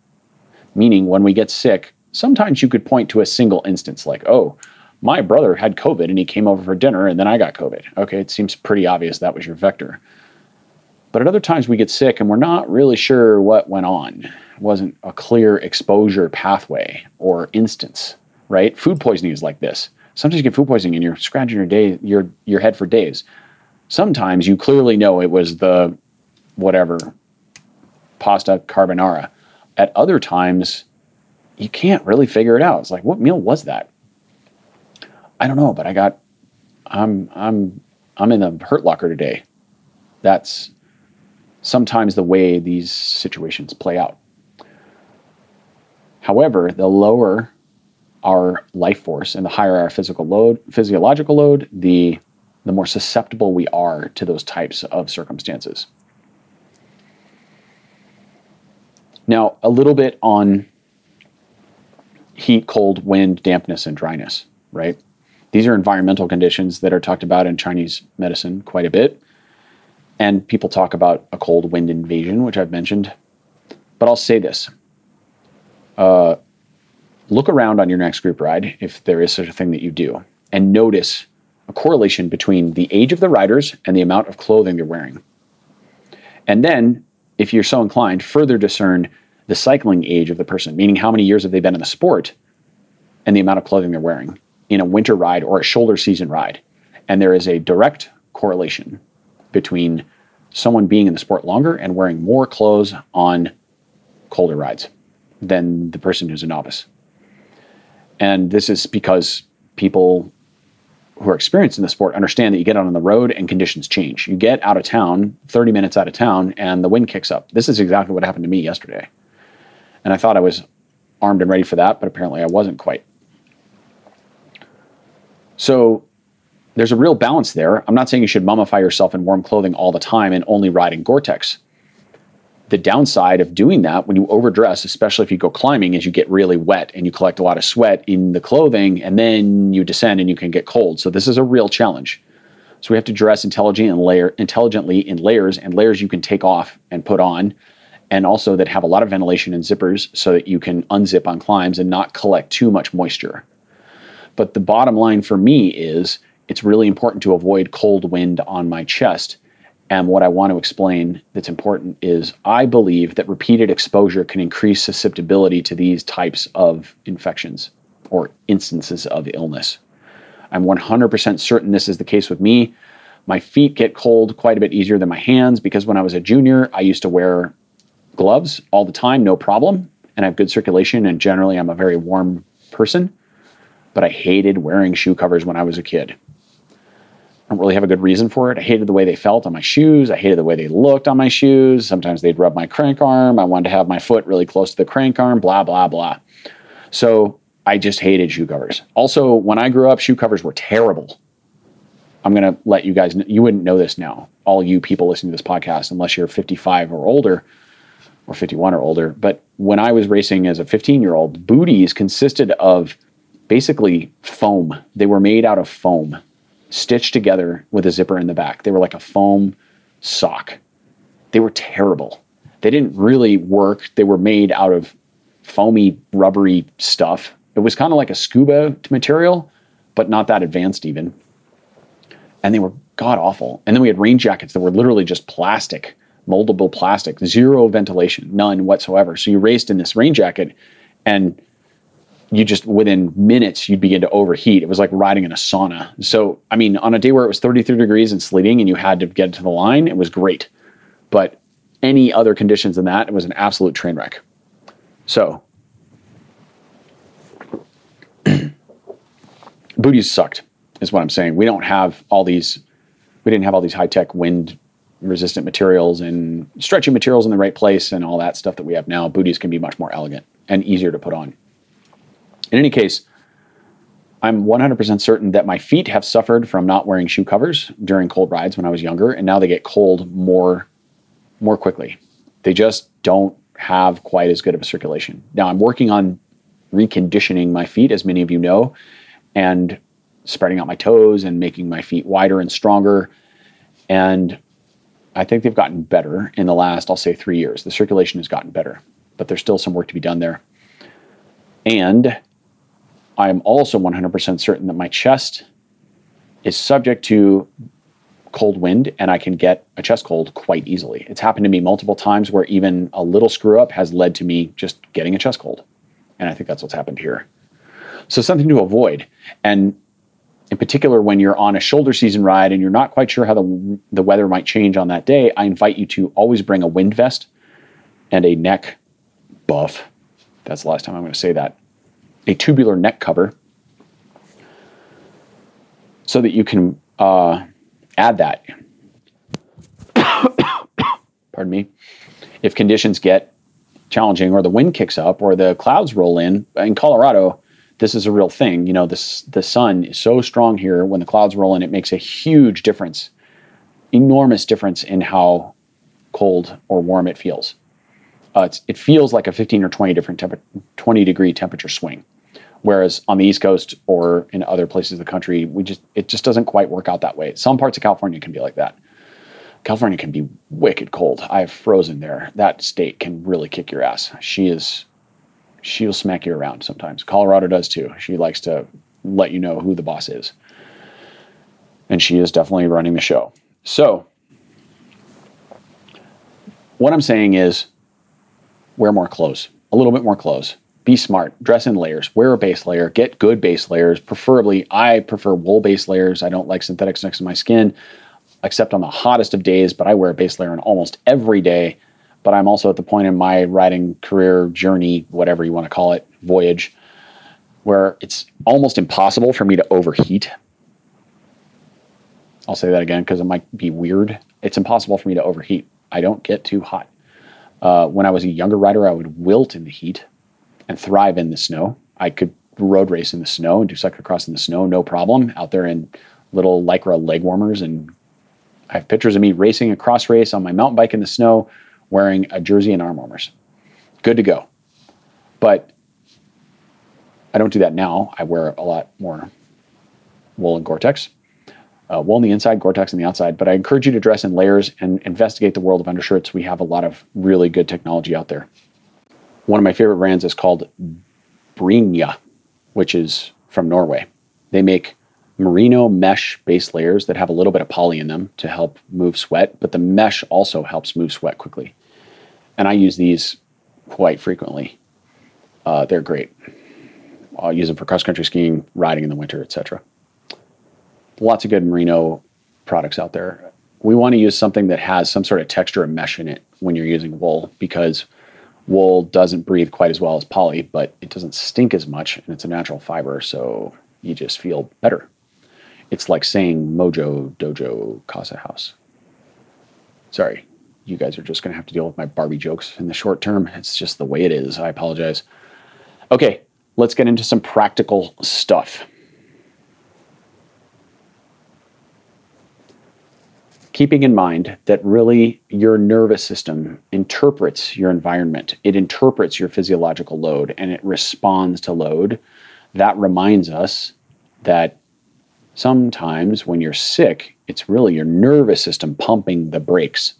Meaning, when we get sick, sometimes you could point to a single instance like, oh, my brother had COVID and he came over for dinner and then I got COVID. Okay, it seems pretty obvious that was your vector. But at other times we get sick and we're not really sure what went on. It wasn't a clear exposure pathway or instance, right? Food poisoning is like this. Sometimes you get food poisoning and you're scratching your day your your head for days. Sometimes you clearly know it was the whatever pasta carbonara. At other times, you can't really figure it out. It's like, what meal was that? I don't know, but I got I'm I'm I'm in the hurt locker today. That's sometimes the way these situations play out. However, the lower our life force and the higher our physical load, physiological load, the the more susceptible we are to those types of circumstances. Now, a little bit on heat, cold, wind, dampness, and dryness, right? These are environmental conditions that are talked about in Chinese medicine quite a bit. And people talk about a cold wind invasion, which I've mentioned. But I'll say this uh, look around on your next group ride, if there is such a thing that you do, and notice a correlation between the age of the riders and the amount of clothing they're wearing. And then, if you're so inclined, further discern the cycling age of the person, meaning how many years have they been in the sport and the amount of clothing they're wearing in a winter ride or a shoulder season ride. And there is a direct correlation between someone being in the sport longer and wearing more clothes on colder rides than the person who's a novice. And this is because people who are experienced in the sport understand that you get out on the road and conditions change. You get out of town, 30 minutes out of town, and the wind kicks up. This is exactly what happened to me yesterday. And I thought I was armed and ready for that, but apparently I wasn't quite. So there's a real balance there. I'm not saying you should mummify yourself in warm clothing all the time and only ride in Gore-Tex. The downside of doing that when you overdress, especially if you go climbing, is you get really wet and you collect a lot of sweat in the clothing and then you descend and you can get cold. So this is a real challenge. So we have to dress intelligently and layer intelligently in layers and layers you can take off and put on and also that have a lot of ventilation and zippers so that you can unzip on climbs and not collect too much moisture. But the bottom line for me is it's really important to avoid cold wind on my chest. And what I want to explain that's important is I believe that repeated exposure can increase susceptibility to these types of infections or instances of illness. I'm 100% certain this is the case with me. My feet get cold quite a bit easier than my hands because when I was a junior, I used to wear gloves all the time, no problem. And I have good circulation, and generally, I'm a very warm person but I hated wearing shoe covers when I was a kid. I don't really have a good reason for it. I hated the way they felt on my shoes. I hated the way they looked on my shoes. Sometimes they'd rub my crank arm. I wanted to have my foot really close to the crank arm, blah, blah, blah. So I just hated shoe covers. Also, when I grew up, shoe covers were terrible. I'm going to let you guys know, you wouldn't know this now, all you people listening to this podcast, unless you're 55 or older or 51 or older. But when I was racing as a 15 year old, booties consisted of basically foam. They were made out of foam, stitched together with a zipper in the back. They were like a foam sock. They were terrible. They didn't really work. They were made out of foamy, rubbery stuff. It was kind of like a scuba material, but not that advanced even. And they were god awful. And then we had rain jackets that were literally just plastic, moldable plastic, zero ventilation, none whatsoever. So you raced in this rain jacket and you just within minutes you'd begin to overheat. It was like riding in a sauna. So, I mean, on a day where it was 33 degrees and sleeting and you had to get to the line, it was great. But any other conditions than that, it was an absolute train wreck. So, booties sucked, is what I'm saying. We don't have all these, we didn't have all these high tech wind resistant materials and stretchy materials in the right place and all that stuff that we have now. Booties can be much more elegant and easier to put on. In any case, I'm 100% certain that my feet have suffered from not wearing shoe covers during cold rides when I was younger, and now they get cold more, more quickly. They just don't have quite as good of a circulation. Now I'm working on reconditioning my feet, as many of you know, and spreading out my toes and making my feet wider and stronger. And I think they've gotten better in the last, I'll say, three years. The circulation has gotten better, but there's still some work to be done there. And I am also 100% certain that my chest is subject to cold wind and I can get a chest cold quite easily. It's happened to me multiple times where even a little screw up has led to me just getting a chest cold. And I think that's what's happened here. So, something to avoid. And in particular, when you're on a shoulder season ride and you're not quite sure how the, the weather might change on that day, I invite you to always bring a wind vest and a neck buff. That's the last time I'm going to say that a tubular neck cover so that you can uh, add that. Pardon me. If conditions get challenging or the wind kicks up or the clouds roll in, in Colorado, this is a real thing. You know, this, the sun is so strong here when the clouds roll in, it makes a huge difference, enormous difference in how cold or warm it feels. Uh, it feels like a 15 or 20 different temp- 20 degree temperature swing. Whereas on the East Coast or in other places of the country, we just it just doesn't quite work out that way. Some parts of California can be like that. California can be wicked cold. I've frozen there. That state can really kick your ass. She is she'll smack you around sometimes. Colorado does too. She likes to let you know who the boss is. And she is definitely running the show. So, what I'm saying is wear more clothes, a little bit more clothes be smart, dress in layers, wear a base layer, get good base layers. Preferably, I prefer wool base layers. I don't like synthetics next to my skin, except on the hottest of days, but I wear a base layer on almost every day. But I'm also at the point in my riding career journey, whatever you want to call it, voyage, where it's almost impossible for me to overheat. I'll say that again because it might be weird. It's impossible for me to overheat. I don't get too hot. Uh, when I was a younger rider, I would wilt in the heat and thrive in the snow. I could road race in the snow and do cyclocross in the snow, no problem. Out there in little lycra leg warmers, and I have pictures of me racing a cross race on my mountain bike in the snow, wearing a jersey and arm warmers. Good to go. But I don't do that now. I wear a lot more wool and Gore-Tex. Uh, wool on the inside, Gore-Tex on the outside. But I encourage you to dress in layers and investigate the world of undershirts. We have a lot of really good technology out there. One of my favorite brands is called Brynje, which is from Norway. They make merino mesh base layers that have a little bit of poly in them to help move sweat, but the mesh also helps move sweat quickly. And I use these quite frequently. Uh, they're great. I'll use them for cross country skiing, riding in the winter, etc. Lots of good merino products out there. We want to use something that has some sort of texture and mesh in it when you're using wool because Wool doesn't breathe quite as well as poly, but it doesn't stink as much, and it's a natural fiber, so you just feel better. It's like saying Mojo Dojo Casa House. Sorry, you guys are just going to have to deal with my Barbie jokes in the short term. It's just the way it is. I apologize. Okay, let's get into some practical stuff. Keeping in mind that really your nervous system interprets your environment, it interprets your physiological load, and it responds to load that reminds us that sometimes when you're sick, it's really your nervous system pumping the brakes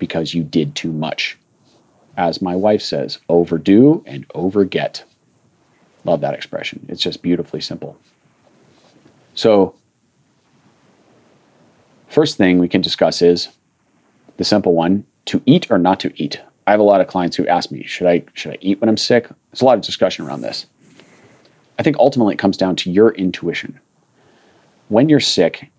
because you did too much. As my wife says, overdo and overget. Love that expression. It's just beautifully simple. So, first thing we can discuss is the simple one to eat or not to eat. I have a lot of clients who ask me, should I should I eat when I'm sick? There's a lot of discussion around this. I think ultimately it comes down to your intuition. When you're sick,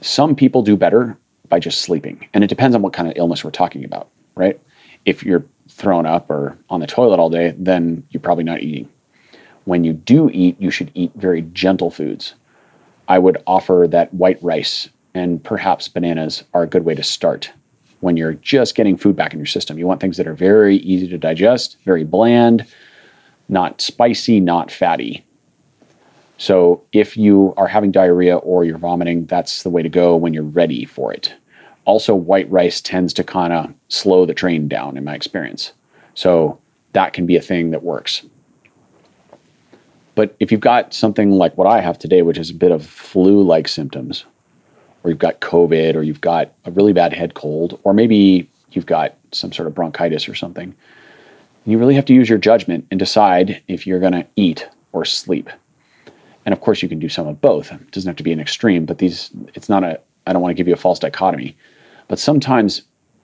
some people do better by just sleeping. And it depends on what kind of illness we're talking about, right? If you're thrown up or on the toilet all day, then you're probably not eating. When you do eat, you should eat very gentle foods. I would offer that white rice and perhaps bananas are a good way to start when you're just getting food back in your system. You want things that are very easy to digest, very bland, not spicy, not fatty. So if you are having diarrhea or you're vomiting, that's the way to go when you're ready for it. Also, white rice tends to kind of slow the train down in my experience. So that can be a thing that works. But if you've got something like what I have today, which is a bit of flu like symptoms, or you've got COVID, or you've got a really bad head cold, or maybe you've got some sort of bronchitis or something, you really have to use your judgment and decide if you're going to eat or sleep. And of course, you can do some of both. It doesn't have to be an extreme, but these, it's not a, I don't want to give you a false dichotomy. But sometimes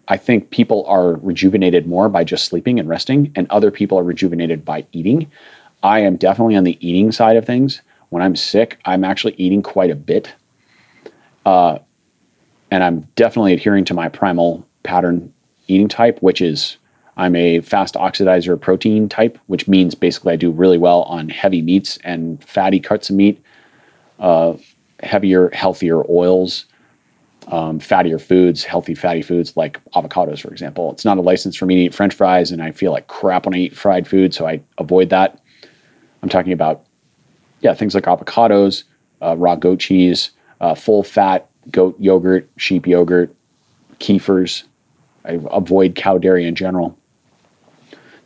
I think people are rejuvenated more by just sleeping and resting, and other people are rejuvenated by eating. I am definitely on the eating side of things. When I'm sick, I'm actually eating quite a bit. Uh, and I'm definitely adhering to my primal pattern eating type, which is I'm a fast oxidizer protein type, which means basically I do really well on heavy meats and fatty cuts of meat, uh, heavier, healthier oils, um, fattier foods, healthy fatty foods like avocados, for example. It's not a license for me to eat French fries, and I feel like crap when I eat fried food, so I avoid that. I'm talking about, yeah, things like avocados, uh, raw goat cheese, uh, full fat goat yogurt, sheep yogurt, kefirs. I avoid cow dairy in general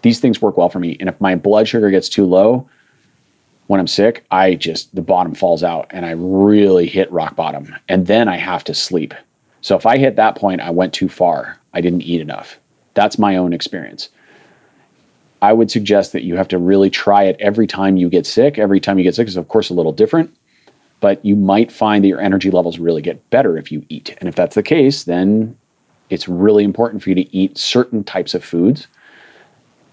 these things work well for me. And if my blood sugar gets too low when I'm sick, I just, the bottom falls out and I really hit rock bottom. And then I have to sleep. So if I hit that point, I went too far. I didn't eat enough. That's my own experience. I would suggest that you have to really try it every time you get sick. Every time you get sick is, of course, a little different, but you might find that your energy levels really get better if you eat. And if that's the case, then it's really important for you to eat certain types of foods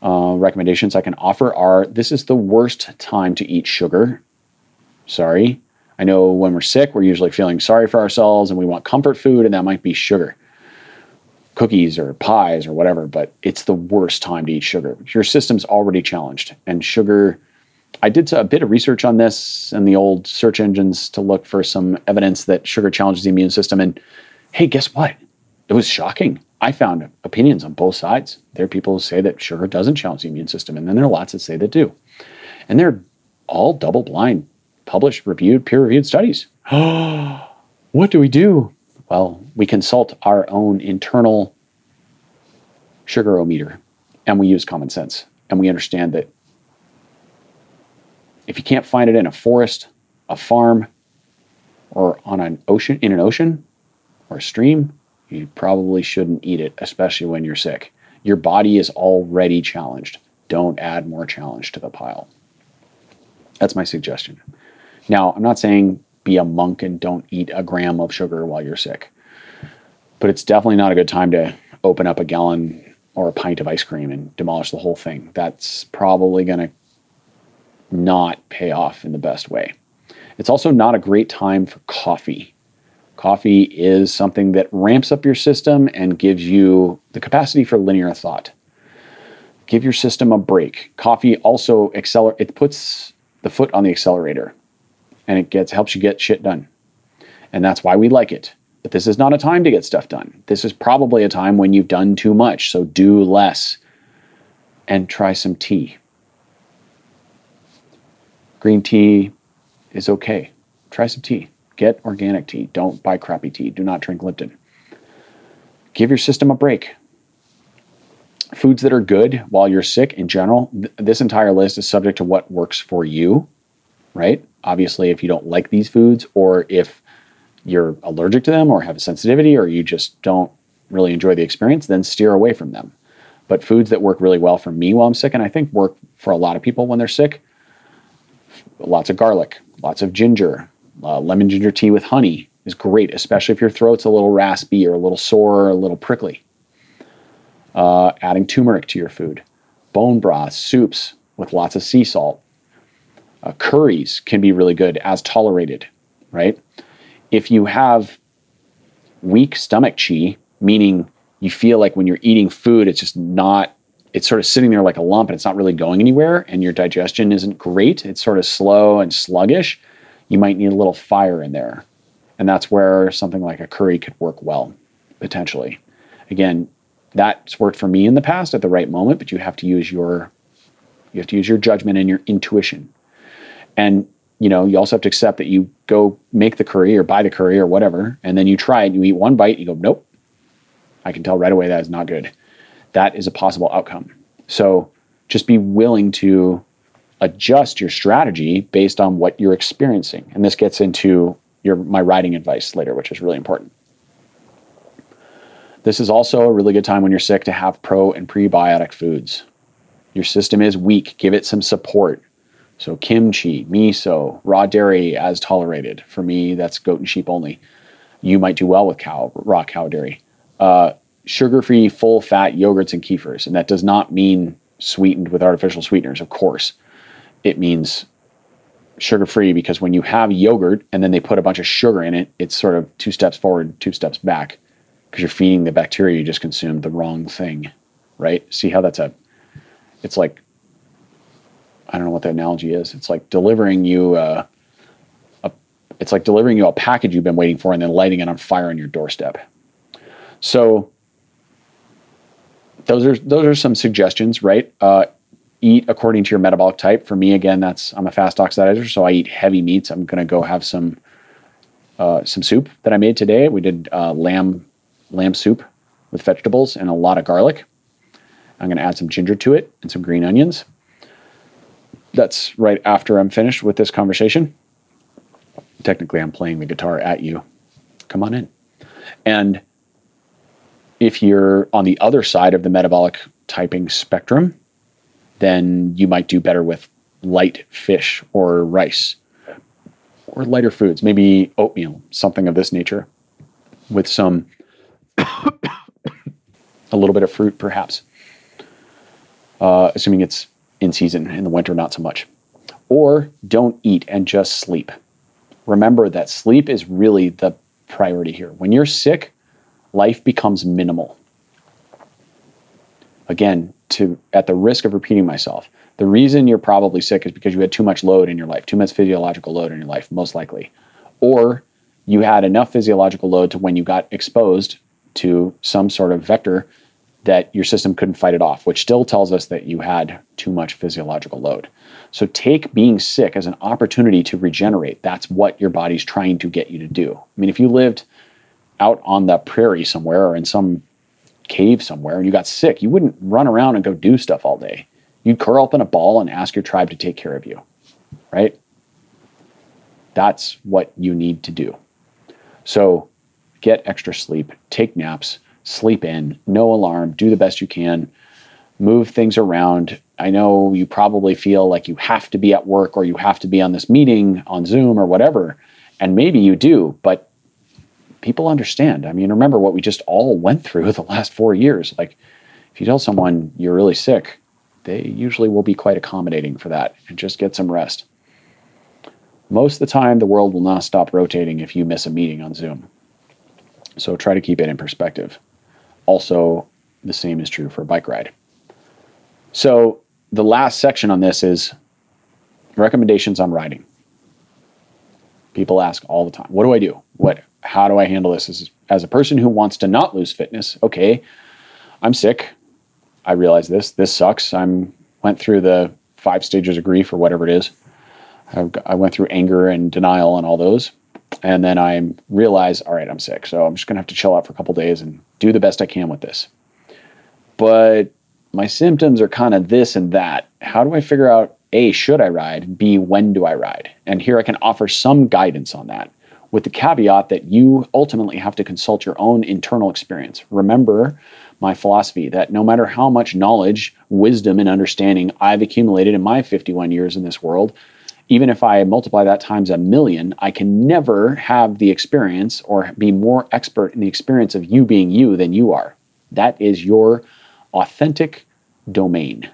uh, recommendations I can offer are this is the worst time to eat sugar. Sorry. I know when we're sick, we're usually feeling sorry for ourselves and we want comfort food, and that might be sugar, cookies or pies or whatever, but it's the worst time to eat sugar. Your system's already challenged, and sugar. I did a bit of research on this and the old search engines to look for some evidence that sugar challenges the immune system. And hey, guess what? It was shocking. I found opinions on both sides. There are people who say that sugar doesn't challenge the immune system, and then there are lots that say that do. And they're all double blind, published, reviewed, peer reviewed studies. what do we do? Well, we consult our own internal sugarometer and we use common sense. And we understand that if you can't find it in a forest, a farm, or on an ocean, in an ocean or a stream, you probably shouldn't eat it, especially when you're sick. Your body is already challenged. Don't add more challenge to the pile. That's my suggestion. Now, I'm not saying be a monk and don't eat a gram of sugar while you're sick, but it's definitely not a good time to open up a gallon or a pint of ice cream and demolish the whole thing. That's probably going to not pay off in the best way. It's also not a great time for coffee. Coffee is something that ramps up your system and gives you the capacity for linear thought. Give your system a break. Coffee also accelerate it puts the foot on the accelerator and it gets helps you get shit done. And that's why we like it. But this is not a time to get stuff done. This is probably a time when you've done too much, so do less and try some tea. Green tea is okay. Try some tea. Get organic tea. Don't buy crappy tea. Do not drink Lipton. Give your system a break. foods that are good while you're sick in general, th- this entire list is subject to what works for you, right? Obviously, if you don't like these foods or if you're allergic to them or have a sensitivity or you just don't really enjoy the experience, then steer away from them. But foods that work really well for me while I'm sick, and I think work for a lot of people when they're sick, lots of garlic, lots of ginger, uh, lemon ginger tea with honey is great, especially if your throat's a little raspy or a little sore or a little prickly. Uh, adding turmeric to your food, bone broth, soups with lots of sea salt. Uh, curries can be really good as tolerated, right? If you have weak stomach chi, meaning you feel like when you're eating food, it's just not, it's sort of sitting there like a lump and it's not really going anywhere, and your digestion isn't great, it's sort of slow and sluggish, you might need a little fire in there. And that's where something like a curry could work well, potentially. Again, that's worked for me in the past at the right moment, but you have to use your you have to use your judgment and your intuition. And you know, you also have to accept that you go make the curry or buy the curry or whatever, and then you try it, you eat one bite, you go, nope. I can tell right away that is not good. That is a possible outcome. So just be willing to adjust your strategy based on what you're experiencing. And this gets into your my writing advice later, which is really important. This is also a really good time when you're sick to have pro and prebiotic foods. Your system is weak, give it some support. So kimchi, miso, raw dairy as tolerated. For me, that's goat and sheep only. You might do well with cow, raw cow dairy. Uh, sugar-free, full-fat yogurts and kefirs, and that does not mean sweetened with artificial sweeteners, of course. It means sugar free because when you have yogurt and then they put a bunch of sugar in it, it's sort of two steps forward, two steps back because you're feeding the bacteria you just consumed the wrong thing, right? See how that's a, it's like, I don't know what the analogy is. It's like delivering you a, a it's like delivering you a package you've been waiting for and then lighting it on fire on your doorstep. So those are those are some suggestions, right? Uh, eat according to your metabolic type. For me, again, that's I'm a fast oxidizer, so I eat heavy meats. I'm gonna go have some uh, some soup that I made today. We did uh, lamb lamb soup with vegetables and a lot of garlic. I'm gonna add some ginger to it and some green onions. That's right after I'm finished with this conversation. Technically, I'm playing the guitar at you. Come on in. And if you're on the other side of the metabolic typing spectrum, then you might do better with light fish or rice or lighter foods, maybe oatmeal, something of this nature, with some a little bit of fruit, perhaps. Uh, assuming it's in season in the winter, not so much. Or don't eat and just sleep. Remember that sleep is really the priority here. When you're sick, life becomes minimal. Again, to at the risk of repeating myself, the reason you're probably sick is because you had too much load in your life, too much physiological load in your life, most likely. Or you had enough physiological load to when you got exposed to some sort of vector that your system couldn't fight it off, which still tells us that you had too much physiological load. So take being sick as an opportunity to regenerate. That's what your body's trying to get you to do. I mean, if you lived out on the prairie somewhere or in some cave somewhere and you got sick, you wouldn't run around and go do stuff all day. You'd curl up in a ball and ask your tribe to take care of you, right? That's what you need to do. So get extra sleep, take naps, sleep in, no alarm, do the best you can, move things around. I know you probably feel like you have to be at work or you have to be on this meeting on Zoom or whatever. And maybe you do, but people understand. I mean, remember what we just all went through the last four years. Like, if you tell someone you're really sick, they usually will be quite accommodating for that and just get some rest. Most of the time, the world will not stop rotating if you miss a meeting on Zoom. So try to keep it in perspective. Also, the same is true for a bike ride. So, the last section on this is recommendations on riding. People ask all the time, what do I do? What how do I handle this as, as a person who wants to not lose fitness? Okay, I'm sick. I realize this. This sucks. I'm went through the five stages of grief or whatever it is. I've, I went through anger and denial and all those, and then I realize, all right, I'm sick. So I'm just gonna have to chill out for a couple days and do the best I can with this. But my symptoms are kind of this and that. How do I figure out A, should I ride? B, when do I ride? And here I can offer some guidance on that with the caveat that you ultimately have to consult your own internal experience. Remember my philosophy that no matter how much knowledge, wisdom, and understanding I've accumulated in my 51 years in this world, even if I multiply that times a million, I can never have the experience or be more expert in the experience of you being you than you are. That is your authentic domain.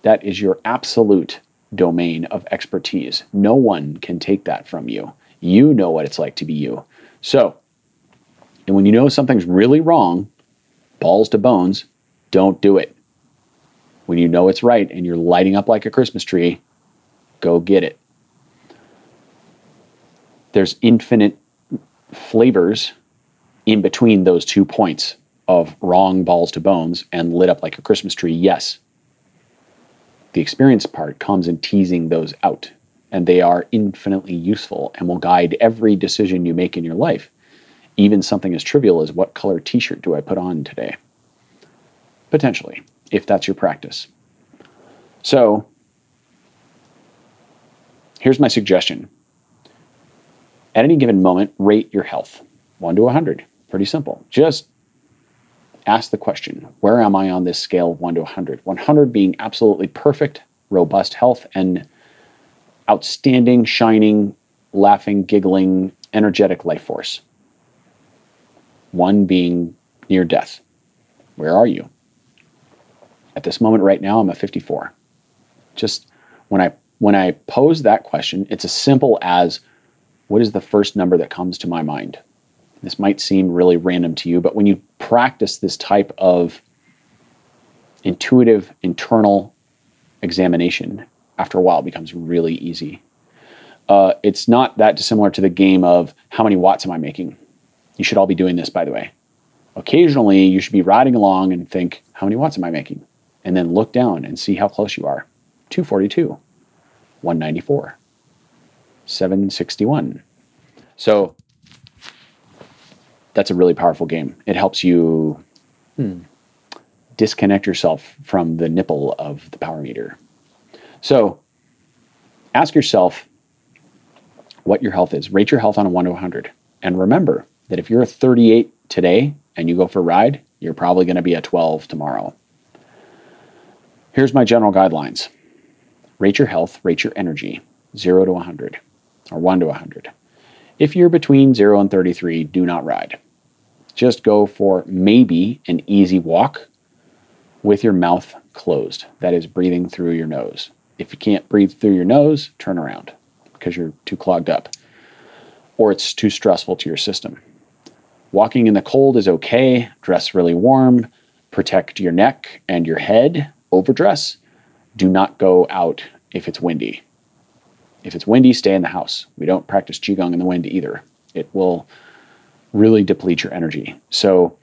That is your absolute domain of expertise. No one can take that from you. You know what it's like to be you. So, and when you know something's really wrong, balls to bones, don't do it. When you know it's right and you're lighting up like a Christmas tree, go get it. There's infinite flavors in between those two points of wrong balls to bones and lit up like a Christmas tree, yes. The experience part comes in teasing those out, and they are infinitely useful and will guide every decision you make in your life, even something as trivial as what color t shirt do I put on today? Potentially, if that's your practice. So, here's my suggestion. At any given moment, rate your health 1 to 100. Pretty simple. Just ask the question where am I on this scale of 1 to 100? 100 being absolutely perfect, robust health, and outstanding, shining, laughing, giggling, energetic life force. One being near death. Where are you? At this moment right now, I'm at 54. Just when I when I pose that question, it's as simple as what is the first number that comes to my mind? This might seem really random to you, but when you practice this type of intuitive internal examination, after a while it becomes really easy. Uh, it's not that dissimilar to the game of how many watts am I making? You should all be doing this, by the way. Occasionally, you should be riding along and think, how many watts am I making? And then look down and see how close you are 242, 194, 761. So that's a really powerful game. It helps you hmm, disconnect yourself from the nipple of the power meter. So ask yourself what your health is. Rate your health on a 1 to 100. And remember that if you're a 38 today and you go for a ride, you're probably going to be a 12 tomorrow. Here's my general guidelines rate your health, rate your energy 0 to 100 or 1 to 100. If you're between 0 and 33, do not ride just go for maybe an easy walk with your mouth closed. That is breathing through your nose. If you can't breathe through your nose, turn around because you're too clogged up or it's too stressful to your system. Walking in the cold is okay. Dress really warm. Protect your neck and your head. Overdress. Do not go out if it's windy. If it's windy, stay in the house. We don't practice Qigong in the wind either. It will really deplete your energy. So,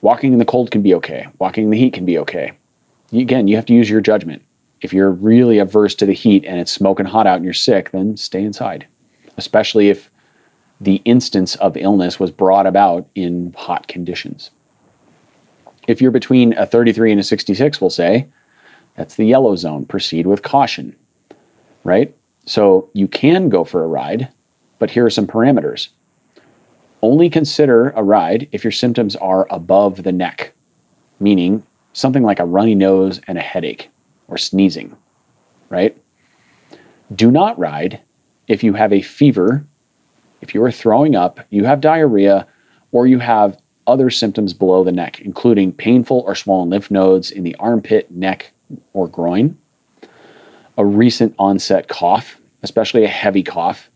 walking in the cold can be okay. Walking in the heat can be okay. Again, you have to use your judgment. If you're really averse to the heat and it's smoking hot out and you're sick, then stay inside, especially if the instance of illness was brought about in hot conditions. If you're between a 33 and a 66, we'll say, that's the yellow zone. Proceed with caution, right? So you can go for a ride, but here are some parameters. Only consider a ride if your symptoms are above the neck, meaning something like a runny nose and a headache or sneezing, right? Do not ride if you have a fever, if you are throwing up, you have diarrhea, or you have other symptoms below the neck, including painful or swollen lymph nodes in the armpit, neck, or groin, a recent onset cough, especially a heavy cough,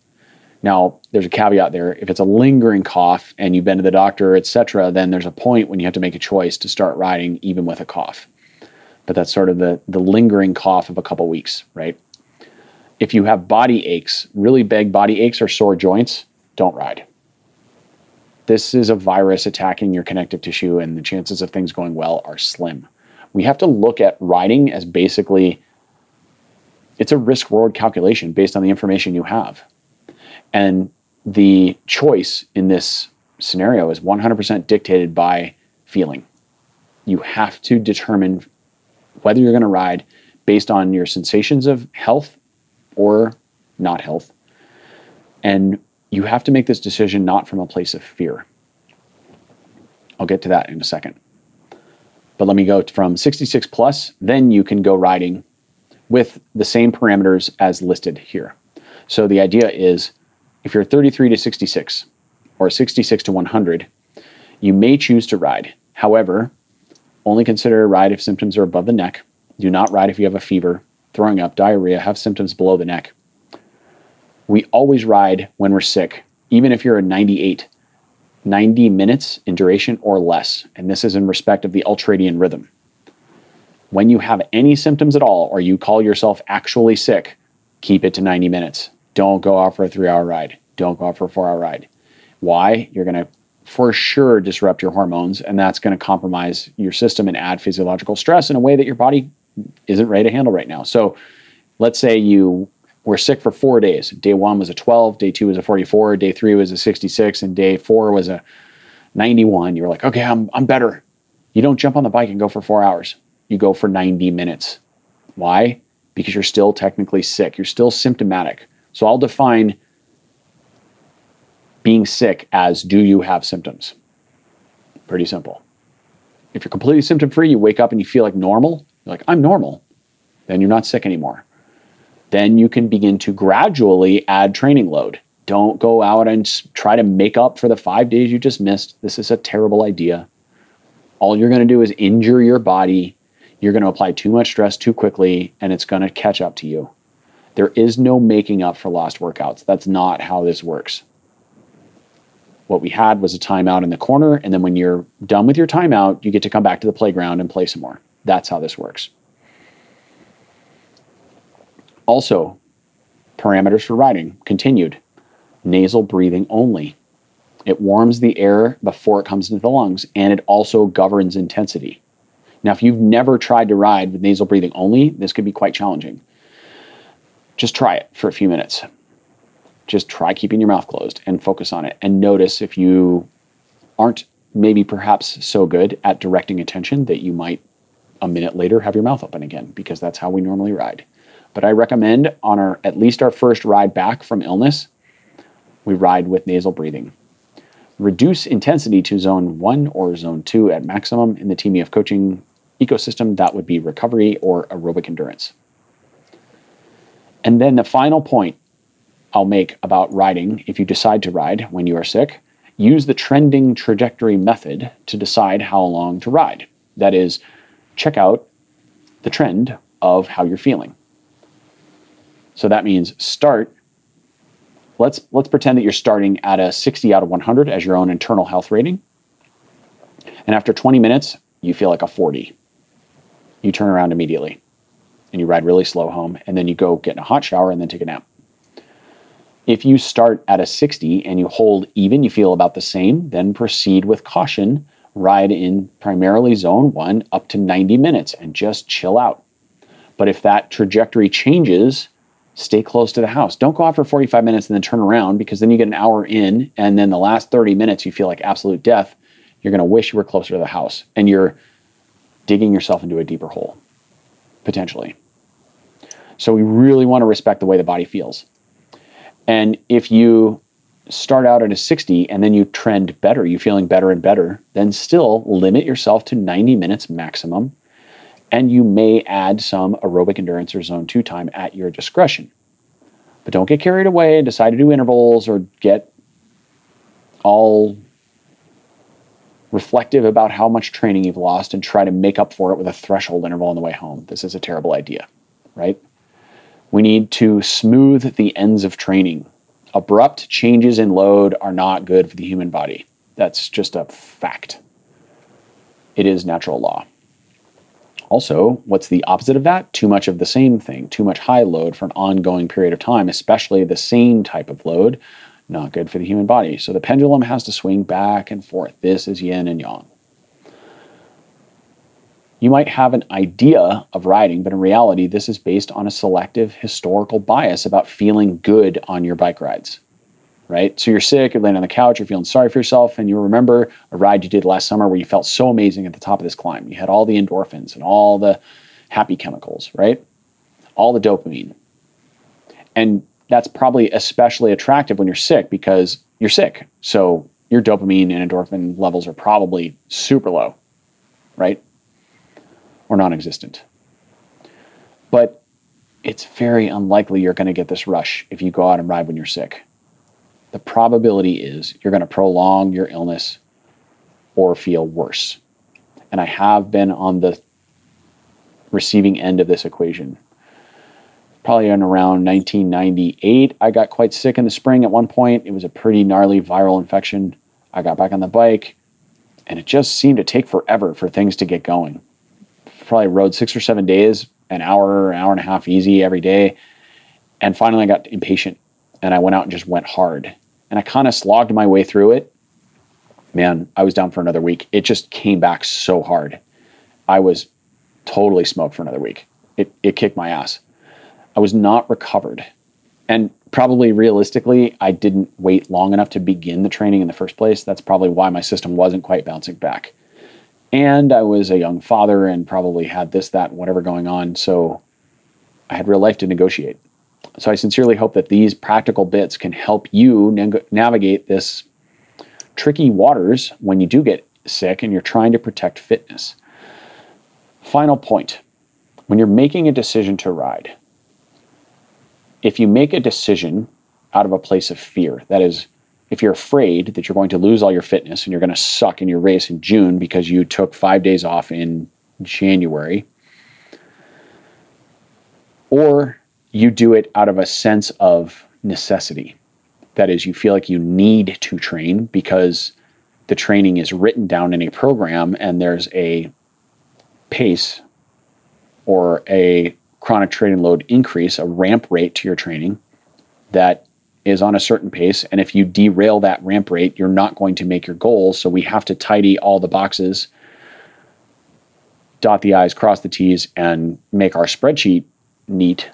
now, there's a caveat there. If it's a lingering cough and you've been to the doctor, etc., then there's a point when you have to make a choice to start riding even with a cough. But that's sort of the the lingering cough of a couple weeks, right? If you have body aches, really big body aches or sore joints, don't ride. This is a virus attacking your connective tissue, and the chances of things going well are slim. We have to look at riding as basically it's a risk reward calculation based on the information you have. And the choice in this scenario is 100% dictated by feeling. You have to determine whether you're going to ride based on your sensations of health or not health. And you have to make this decision not from a place of fear. I'll get to that in a second. But let me go from 66 plus, then you can go riding with the same parameters as listed here. So the idea is if you're 33 to 66 or 66 to 100, you may choose to ride. However, only consider a ride if symptoms are above the neck. Do not ride if you have a fever, throwing up, diarrhea, have symptoms below the neck. We always ride when we're sick, even if you're a 98, 90 minutes in duration or less. And this is in respect of the ultradian rhythm. When you have any symptoms at all, or you call yourself actually sick, keep it to 90 minutes. Don't go out for a three hour ride. Don't go out for a four hour ride. Why? You're going to for sure disrupt your hormones, and that's going to compromise your system and add physiological stress in a way that your body isn't ready to handle right now. So, let's say you were sick for four days. Day one was a 12, day two was a 44, day three was a 66, and day four was a 91. You're like, okay, I'm, I'm better. You don't jump on the bike and go for four hours, you go for 90 minutes. Why? Because you're still technically sick, you're still symptomatic. So, I'll define being sick as do you have symptoms? Pretty simple. If you're completely symptom free, you wake up and you feel like normal, you're like, I'm normal, then you're not sick anymore. Then you can begin to gradually add training load. Don't go out and try to make up for the five days you just missed. This is a terrible idea. All you're going to do is injure your body. You're going to apply too much stress too quickly, and it's going to catch up to you. There is no making up for lost workouts. That's not how this works. What we had was a timeout in the corner, and then when you're done with your timeout, you get to come back to the playground and play some more. That's how this works. Also, parameters for riding continued nasal breathing only. It warms the air before it comes into the lungs, and it also governs intensity. Now, if you've never tried to ride with nasal breathing only, this could be quite challenging. Just try it for a few minutes just try keeping your mouth closed and focus on it. And notice if you aren't maybe perhaps so good at directing attention that you might a minute later have your mouth open again because that's how we normally ride. But i recommend on our at least our first ride back from illness we ride with nasal breathing. Reduce intensity to zone 1 or zone 2 at maximum in the tmef coaching ecosystem. That would be recovery or aerobic endurance. And then the final point I'll make about riding if you decide to ride when you are sick. Use the trending trajectory method to decide how long to ride. That is, check out the trend of how you're feeling. So that means start. Let's let's pretend that you're starting at a 60 out of 100 as your own internal health rating. And after 20 minutes, you feel like a 40. You turn around immediately and you ride really slow home and then you go get in a hot shower and then take a nap. If you start at a 60 and you hold even, you feel about the same, then proceed with caution. Ride in primarily zone one up to 90 minutes and just chill out. But if that trajectory changes, stay close to the house. Don't go out for 45 minutes and then turn around because then you get an hour in and then the last 30 minutes you feel like absolute death. You're going to wish you were closer to the house and you're digging yourself into a deeper hole, potentially. So we really want to respect the way the body feels. And if you start out at a 60 and then you trend better, you're feeling better and better, then still limit yourself to 90 minutes maximum. And you may add some aerobic endurance or zone two time at your discretion. But don't get carried away and decide to do intervals or get all reflective about how much training you've lost and try to make up for it with a threshold interval on the way home. This is a terrible idea, right? We need to smooth the ends of training. Abrupt changes in load are not good for the human body. That's just a fact. It is natural law. Also, what's the opposite of that? Too much of the same thing, too much high load for an ongoing period of time, especially the same type of load, not good for the human body. So the pendulum has to swing back and forth. This is yin and yang you might have an idea of riding, but in reality, this is based on a selective historical bias about feeling good on your bike rides, right? So you're sick, you're laying on the couch, you're feeling sorry for yourself, and you remember a ride you did last summer where you felt so amazing at the top of this climb. You had all the endorphins and all the happy chemicals, right? All the dopamine. And that's probably especially attractive when you're sick because you're sick. So your dopamine and endorphin levels are probably super low, right? Or non existent. But it's very unlikely you're going to get this rush if you go out and ride when you're sick. The probability is you're going to prolong your illness or feel worse. And I have been on the receiving end of this equation. Probably in around 1998, I got quite sick in the spring at one point. It was a pretty gnarly viral infection. I got back on the bike, and it just seemed to take forever for things to get going. Probably rode six or seven days, an hour, an hour and a half easy every day. And finally, I got impatient and I went out and just went hard. And I kind of slogged my way through it. Man, I was down for another week. It just came back so hard. I was totally smoked for another week. It, it kicked my ass. I was not recovered. And probably realistically, I didn't wait long enough to begin the training in the first place. That's probably why my system wasn't quite bouncing back. And I was a young father and probably had this, that, whatever going on. So I had real life to negotiate. So I sincerely hope that these practical bits can help you neg- navigate this tricky waters when you do get sick and you're trying to protect fitness. Final point when you're making a decision to ride, if you make a decision out of a place of fear, that is, if you're afraid that you're going to lose all your fitness and you're going to suck in your race in June because you took five days off in January, or you do it out of a sense of necessity. That is, you feel like you need to train because the training is written down in a program and there's a pace or a chronic training load increase, a ramp rate to your training that is on a certain pace. And if you derail that ramp rate, you're not going to make your goals. So we have to tidy all the boxes, dot the I's, cross the T's, and make our spreadsheet neat.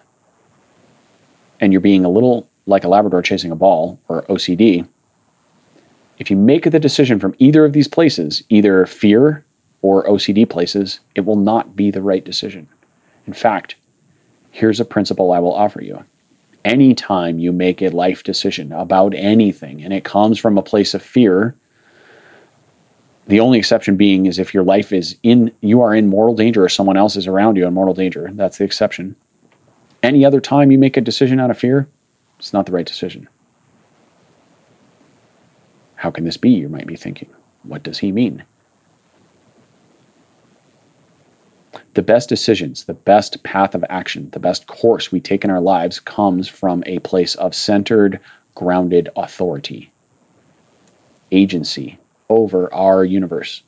And you're being a little like a Labrador chasing a ball or OCD. If you make the decision from either of these places, either fear or OCD places, it will not be the right decision. In fact, here's a principle I will offer you anytime you make a life decision about anything and it comes from a place of fear, the only exception being is if your life is in, you are in mortal danger or someone else is around you in mortal danger. That's the exception. Any other time you make a decision out of fear, it's not the right decision. How can this be? You might be thinking. What does he mean? The best decisions, the best path of action, the best course we take in our lives comes from a place of centered, grounded authority, agency over our universe.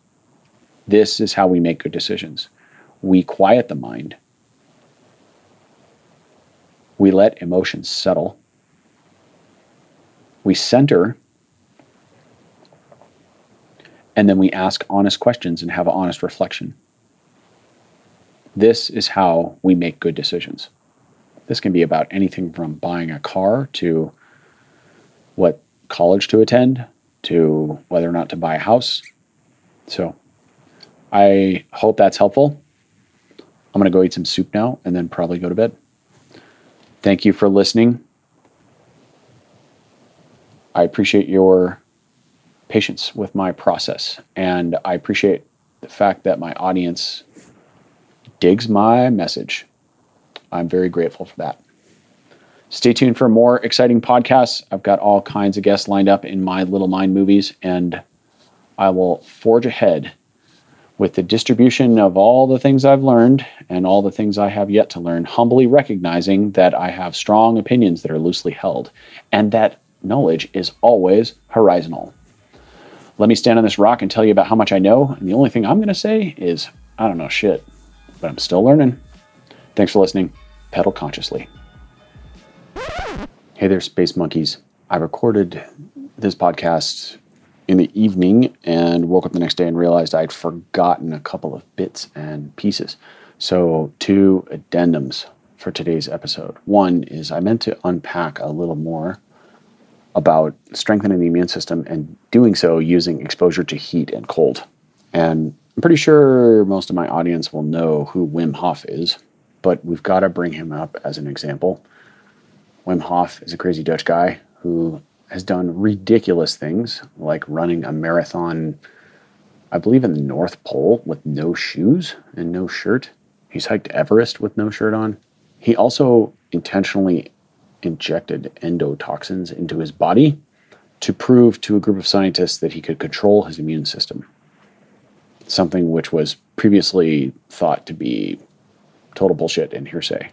This is how we make good decisions. We quiet the mind. We let emotions settle. We center. And then we ask honest questions and have honest reflection. This is how we make good decisions. This can be about anything from buying a car to what college to attend to whether or not to buy a house. So I hope that's helpful. I'm going to go eat some soup now and then probably go to bed. Thank you for listening. I appreciate your patience with my process, and I appreciate the fact that my audience digs my message. I'm very grateful for that. Stay tuned for more exciting podcasts. I've got all kinds of guests lined up in my Little Mind movies, and I will forge ahead with the distribution of all the things I've learned and all the things I have yet to learn, humbly recognizing that I have strong opinions that are loosely held and that knowledge is always horizontal. Let me stand on this rock and tell you about how much I know, and the only thing I'm going to say is, I don't know shit but I'm still learning. Thanks for listening. Pedal consciously. Hey there, Space Monkeys. I recorded this podcast in the evening and woke up the next day and realized I'd forgotten a couple of bits and pieces. So, two addendums for today's episode. One is I meant to unpack a little more about strengthening the immune system and doing so using exposure to heat and cold. And I'm pretty sure most of my audience will know who Wim Hof is, but we've got to bring him up as an example. Wim Hof is a crazy Dutch guy who has done ridiculous things like running a marathon, I believe, in the North Pole with no shoes and no shirt. He's hiked Everest with no shirt on. He also intentionally injected endotoxins into his body to prove to a group of scientists that he could control his immune system. Something which was previously thought to be total bullshit and hearsay.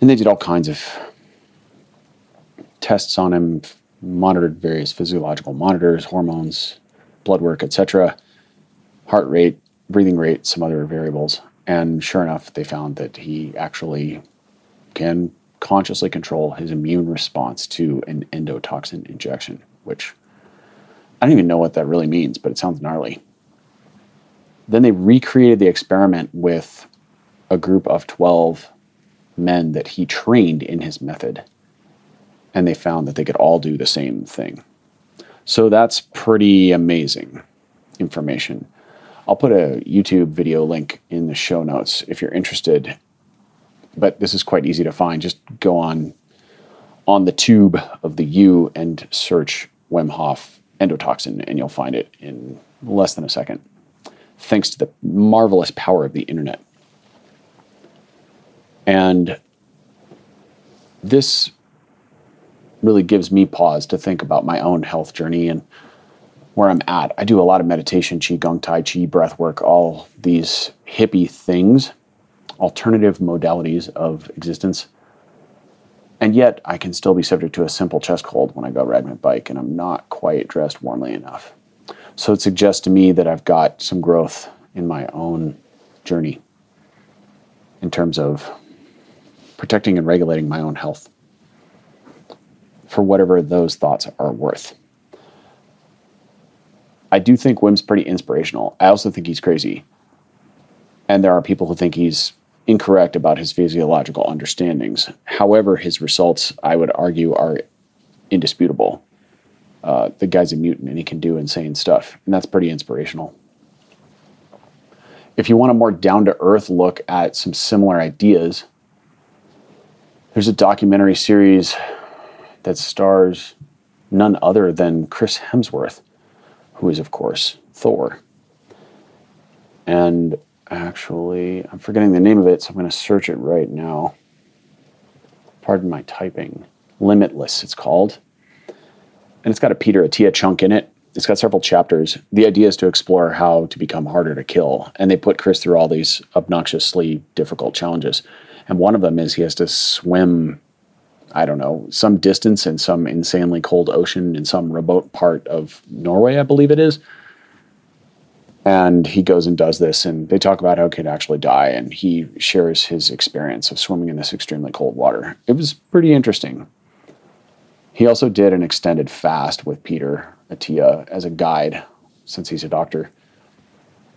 And they did all kinds of tests on him, monitored various physiological monitors, hormones, blood work, etc., heart rate, breathing rate, some other variables. And sure enough, they found that he actually can consciously control his immune response to an endotoxin injection, which I don't even know what that really means, but it sounds gnarly. Then they recreated the experiment with a group of 12 men that he trained in his method, and they found that they could all do the same thing. So that's pretty amazing information. I'll put a YouTube video link in the show notes if you're interested but this is quite easy to find. Just go on on the tube of the U and search Wim Hof endotoxin, and you'll find it in less than a second, thanks to the marvelous power of the internet. And this really gives me pause to think about my own health journey and where I'm at. I do a lot of meditation, qigong, tai chi, breath work, all these hippie things alternative modalities of existence. And yet, I can still be subject to a simple chest cold when I go ride my bike, and I'm not quite dressed warmly enough. So it suggests to me that I've got some growth in my own journey in terms of protecting and regulating my own health for whatever those thoughts are worth. I do think Wim's pretty inspirational. I also think he's crazy. And there are people who think he's incorrect about his physiological understandings. However, his results, I would argue, are indisputable. Uh, the guy's a mutant and he can do insane stuff, and that's pretty inspirational. If you want a more down to earth look at some similar ideas, there's a documentary series that stars none other than Chris Hemsworth, who is, of course, Thor. And actually, I'm forgetting the name of it, so I'm going to search it right now. Pardon my typing. Limitless, it's called. And it's got a Peter Attia chunk in it. It's got several chapters. The idea is to explore how to become harder to kill. And they put Chris through all these obnoxiously difficult challenges. And one of them is he has to swim, I don't know, some distance in some insanely cold ocean in some remote part of Norway, I believe it is and he goes and does this, and they talk about how he could actually die, and he shares his experience of swimming in this extremely cold water. It was pretty interesting. He also did an extended fast with Peter Attia as a guide, since he's a doctor.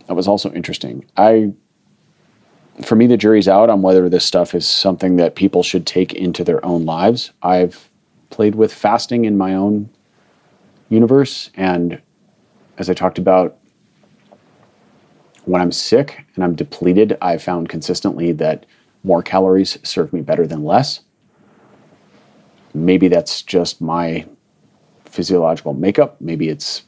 That was also interesting. I, for me, the jury's out on whether this stuff is something that people should take into their own lives. I've played with fasting in my own universe, and as I talked about when I'm sick and I'm depleted, I've found consistently that more calories serve me better than less. Maybe that's just my physiological makeup. Maybe it's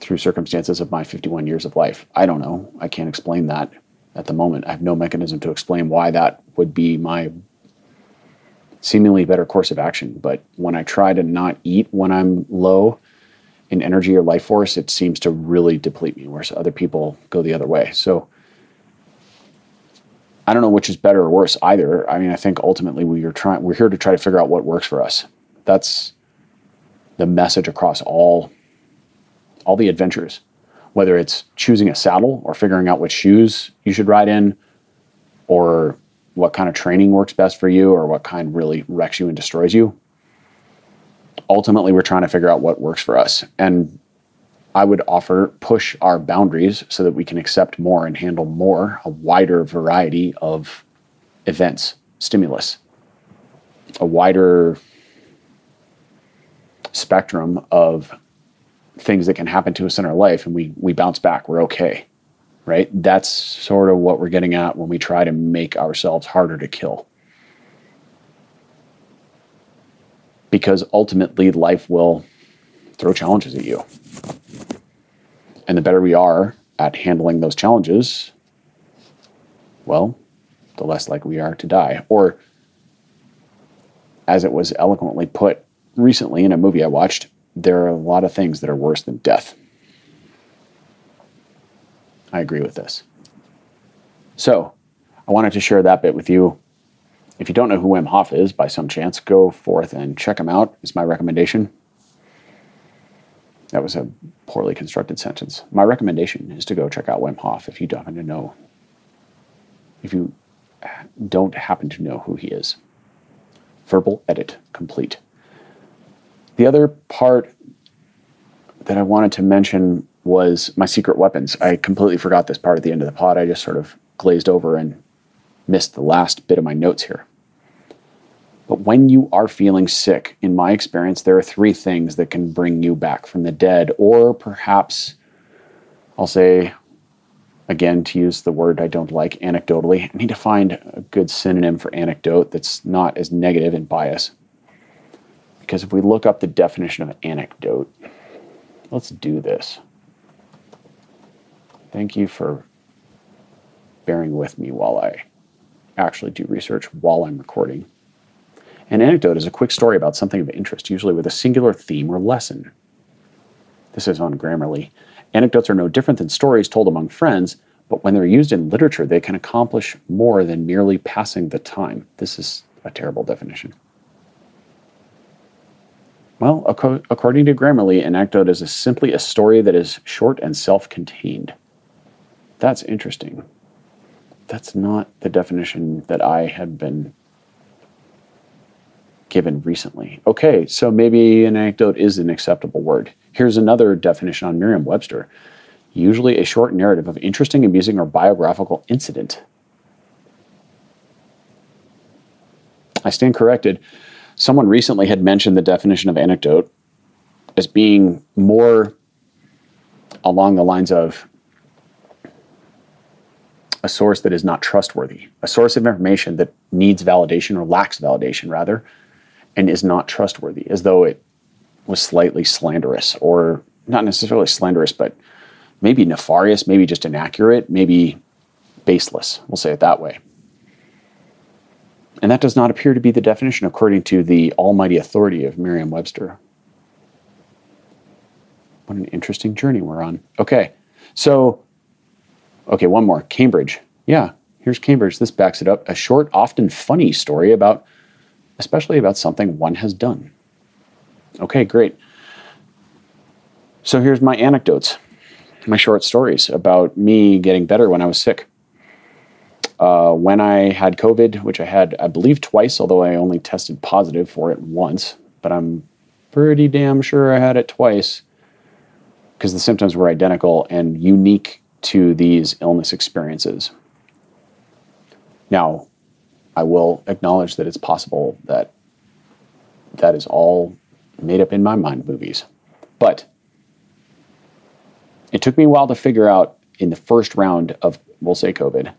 through circumstances of my 51 years of life. I don't know. I can't explain that at the moment. I have no mechanism to explain why that would be my seemingly better course of action. But when I try to not eat when I'm low, in energy or life force, it seems to really deplete me, whereas other people go the other way. So I don't know which is better or worse either. I mean, I think ultimately we are trying we're here to try to figure out what works for us. That's the message across all all the adventures. Whether it's choosing a saddle or figuring out what shoes you should ride in or what kind of training works best for you or what kind really wrecks you and destroys you ultimately we're trying to figure out what works for us. And I would offer push our boundaries so that we can accept more and handle more, a wider variety of events, stimulus, a wider spectrum of things that can happen to us in our life and we we bounce back. We're okay right? That's sort of what we're getting at when we try to make ourselves harder to kill. Because ultimately life will throw challenges at you and the better we are at handling those challenges well the less likely we are to die or as it was eloquently put recently in a movie i watched there are a lot of things that are worse than death. I agree with this. So, I wanted to share that bit with you. If you don't know who Wim Hof is by some chance, go forth and check him out, is my recommendation. That was a poorly constructed sentence. My recommendation is to go check out Wim Hof if you don't happen to know if you don't happen to know who he is. Verbal edit complete. The other part that I wanted to mention was my secret weapons. I completely forgot this part at the end of the pod. I just sort of glazed over and missed the last bit of my notes here. But when you are feeling sick, in my experience, there are three things that can bring you back from the dead, or perhaps I'll say, again, to use the word I don't like, anecdotally. I need to find a good synonym for anecdote that's not as negative and bias. Because if we look up the definition of anecdote, let's do this. Thank you for bearing with me while I actually do research while I'm recording. An anecdote is a quick story about something of interest, usually with a singular theme or lesson. This is on Grammarly. Anecdotes are no different than stories told among friends, but when they're used in literature, they can accomplish more than merely passing the time. This is a terrible definition. Well, according to Grammarly, an anecdote is a simply a story that is short and self contained. That's interesting. That's not the definition that I had been given recently. Okay, so maybe an anecdote is an acceptable word. Here's another definition on Merriam Webster usually a short narrative of interesting, amusing, or biographical incident. I stand corrected someone recently had mentioned the definition of anecdote as being more along the lines of a source that is not trustworthy, a source of information that needs validation or lacks validation, rather, and is not trustworthy, as though it was slightly slanderous or not necessarily slanderous, but maybe nefarious, maybe just inaccurate, maybe baseless. We'll say it that way. And that does not appear to be the definition according to the almighty authority of Merriam Webster. What an interesting journey we're on. Okay, so, okay, one more Cambridge. Yeah, here's Cambridge. This backs it up. A short, often funny story about, especially about something one has done. Okay, great. So here's my anecdotes, my short stories about me getting better when I was sick. Uh, when I had COVID, which I had, I believe, twice, although I only tested positive for it once, but I'm pretty damn sure I had it twice because the symptoms were identical and unique to these illness experiences. Now, I will acknowledge that it's possible that that is all made up in my mind movies. But it took me a while to figure out in the first round of, we'll say, COVID,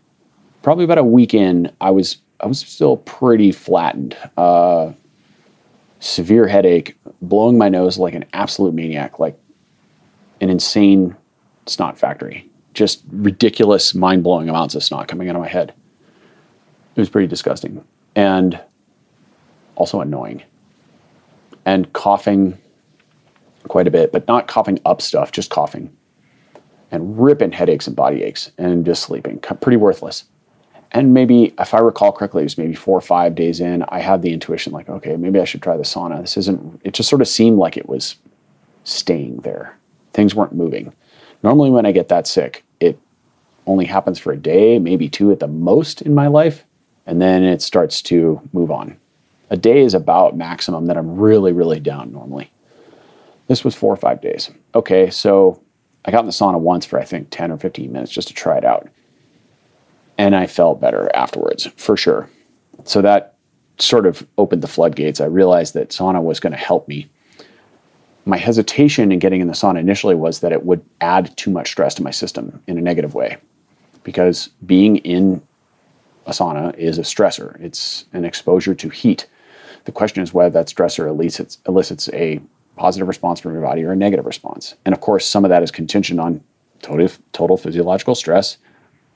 probably about a week in, I was I was still pretty flattened. Uh, severe headache, blowing my nose like an absolute maniac, like an insane snot factory. Just ridiculous, mind blowing amounts of snot coming out of my head. It was pretty disgusting and also annoying. And coughing quite a bit, but not coughing up stuff, just coughing and ripping headaches and body aches and just sleeping. Pretty worthless and maybe if I recall correctly, it was maybe four or five days in, I had the intuition like, okay, maybe I should try the sauna. This isn't, it just sort of seemed like it was staying there. Things weren't moving. Normally, when I get that sick, it only happens for a day, maybe two at the most in my life, and then it starts to move on. A day is about maximum that I'm really, really down normally. This was four or five days. Okay, so I got in the sauna once for I think 10 or 15 minutes just to try it out and I felt better afterwards for sure. So that sort of opened the floodgates. I realized that sauna was going to help me. my hesitation in getting in the sauna initially was that it would add too much stress to my system in a negative way because being in a sauna is a stressor. It's an exposure to heat. The question is whether that stressor elicits, elicits a positive response from your body or a negative response. And of course, some of that is contingent on total, total physiological stress,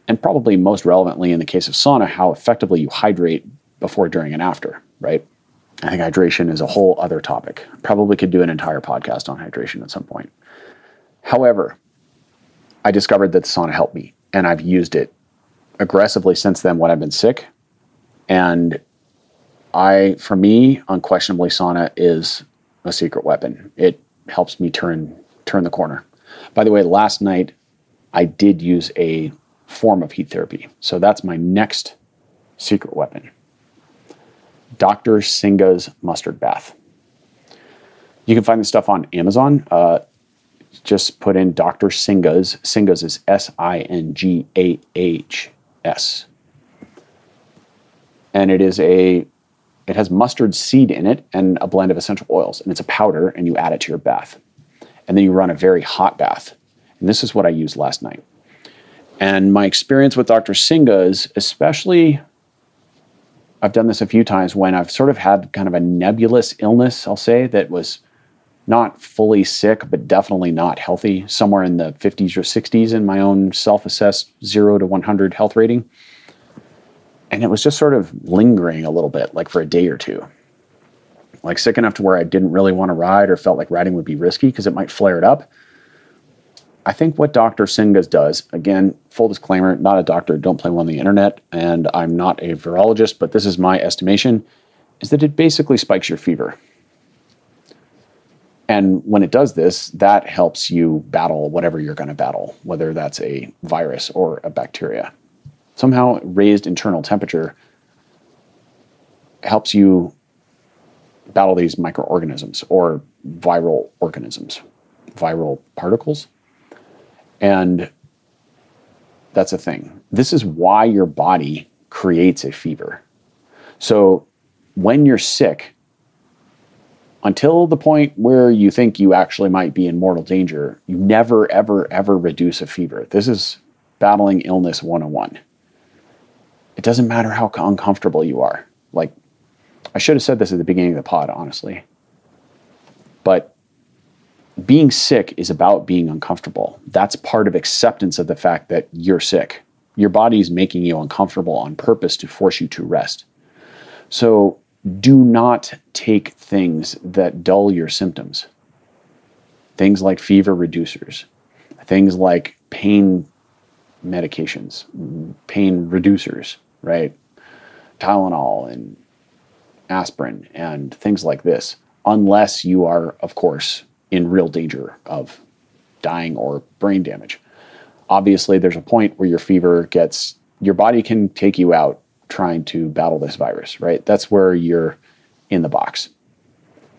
and probably most relevantly in the case of sauna, how effectively you hydrate before, during, and after, right? I think hydration is a whole other topic. Probably could do an entire podcast on hydration at some point. However, I discovered that sauna helped me, and I've used it aggressively since then when I've been sick. And I, for me, unquestionably, sauna is a secret weapon. It helps me turn turn the corner. By the way, last night I did use a form of heat therapy, so that's my next secret weapon. Dr. Singha's mustard bath. You can find this stuff on Amazon. Uh, just put in Dr. Singha's. Singha's is S I N G A H S. And it is a it has mustard seed in it and a blend of essential oils, and it's a powder, and you add it to your bath. And then you run a very hot bath. And this is what I used last night. And my experience with Dr. Singha's, especially, I've done this a few times when I've sort of had kind of a nebulous illness, I'll say, that was not fully sick, but definitely not healthy, somewhere in the 50s or 60s in my own self assessed 0 to 100 health rating. And it was just sort of lingering a little bit, like for a day or two. Like sick enough to where I didn't really want to ride or felt like riding would be risky because it might flare it up. I think what Dr. Singha's does, again, full disclaimer, not a doctor, don't play one on the internet, and I'm not a virologist, but this is my estimation, is that it basically spikes your fever. And when it does this, that helps you battle whatever you're going to battle, whether that's a virus or a bacteria. Somehow, raised internal temperature helps you battle these microorganisms or viral organisms, viral particles. And that's a thing. This is why your body creates a fever. So when you're sick, until the point where you think you actually might be in mortal danger, you never, ever, ever reduce a fever. This is battling illness 101. It doesn't matter how uncomfortable you are. Like, I should have said this at the beginning of the pod, honestly. But being sick is about being uncomfortable. That's part of acceptance of the fact that you're sick. Your body is making you uncomfortable on purpose to force you to rest. So, do not take things that dull your symptoms. Things like fever reducers, things like pain medications, pain reducers, right? Tylenol and aspirin and things like this, unless you are, of course, in real danger of dying or brain damage. Obviously, there's a point where your fever gets, your body can take you out trying to battle this virus, right? That's where you're in the box.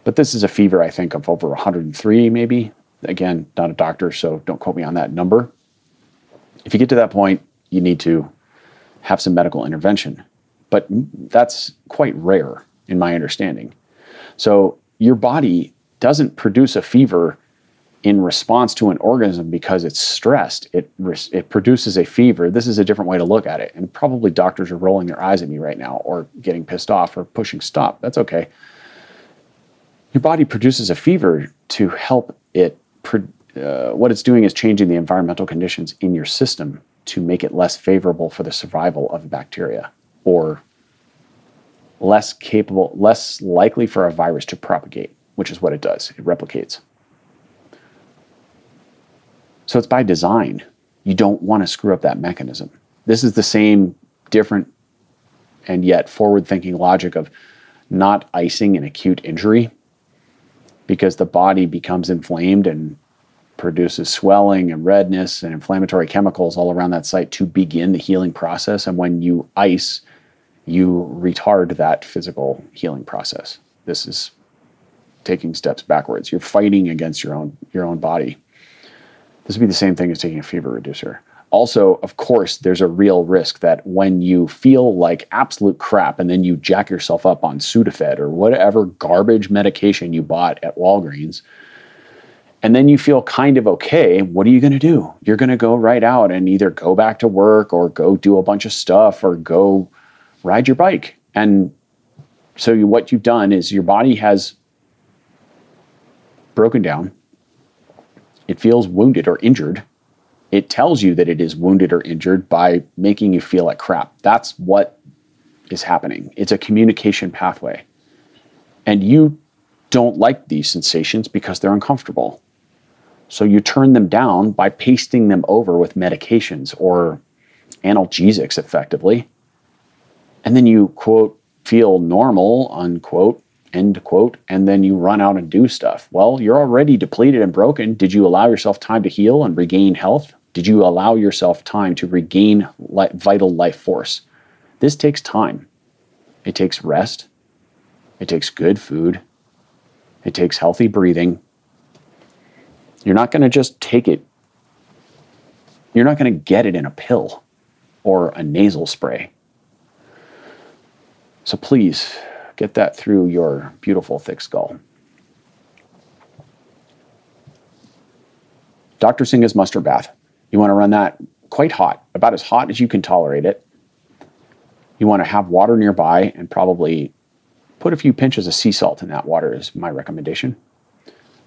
But this is a fever, I think, of over 103, maybe. Again, not a doctor, so don't quote me on that number. If you get to that point, you need to have some medical intervention. But that's quite rare, in my understanding. So your body doesn't produce a fever in response to an organism because it's stressed. It it produces a fever. This is a different way to look at it. And probably doctors are rolling their eyes at me right now or getting pissed off or pushing stop. That's okay. Your body produces a fever to help it. Uh, what it's doing is changing the environmental conditions in your system to make it less favorable for the survival of bacteria or less capable, less likely for a virus to propagate, which is what it does. It replicates. So it's by design. You don't want to screw up that mechanism. This is the same different and yet forward thinking logic of not icing an acute injury because the body becomes inflamed and produces swelling and redness and inflammatory chemicals all around that site to begin the healing process. And when you ice, you retard that physical healing process. This is taking steps backwards. You're fighting against your own your own body. This would be the same thing as taking a fever reducer. Also, of course, there's a real risk that when you feel like absolute crap and then you jack yourself up on Sudafed or whatever garbage medication you bought at Walgreens, and then you feel kind of okay, what are you going to do? You're going to go right out and either go back to work or go do a bunch of stuff or go ride your bike. And so you, what you've done is your body has broken down. It feels wounded or injured. It tells you that it is wounded or injured by making you feel like crap. That's what is happening. It's a communication pathway. And you don't like these sensations because they're uncomfortable. So you turn them down by pasting them over with medications or analgesics effectively. And then you, quote, feel normal, unquote, end quote, and then you run out and do stuff. Well, you're already depleted and broken. Did you allow yourself time to heal and regain health? Did you allow yourself time to regain li- vital life force? This takes time. It takes rest. It takes good food. It takes healthy breathing. You're not going to just take it, you're not going to get it in a pill or a nasal spray. So please get that through your beautiful thick skull. Dr. Singha's mustard bath. You want to run that quite hot, about as hot as you can tolerate it. You want to have water nearby and probably put a few pinches of sea salt in that water, is my recommendation.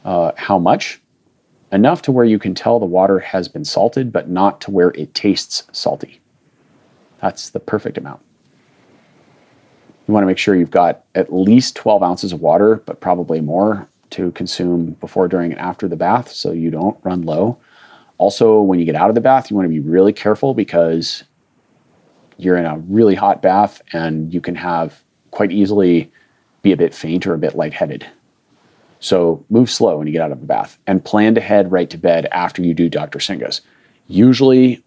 Uh, how much? enough to where you can tell the water has been salted, but not to where it tastes salty. That's the perfect amount. You want to make sure you've got at least 12 ounces of water, but probably more to consume before, during, and after the bath so you don't run low. Also, when you get out of the bath, you want to be really careful because you're in a really hot bath and you can have quite easily be a bit faint or a bit lightheaded. So move slow when you get out of the bath and plan to head right to bed after you do Dr. Singha's. Usually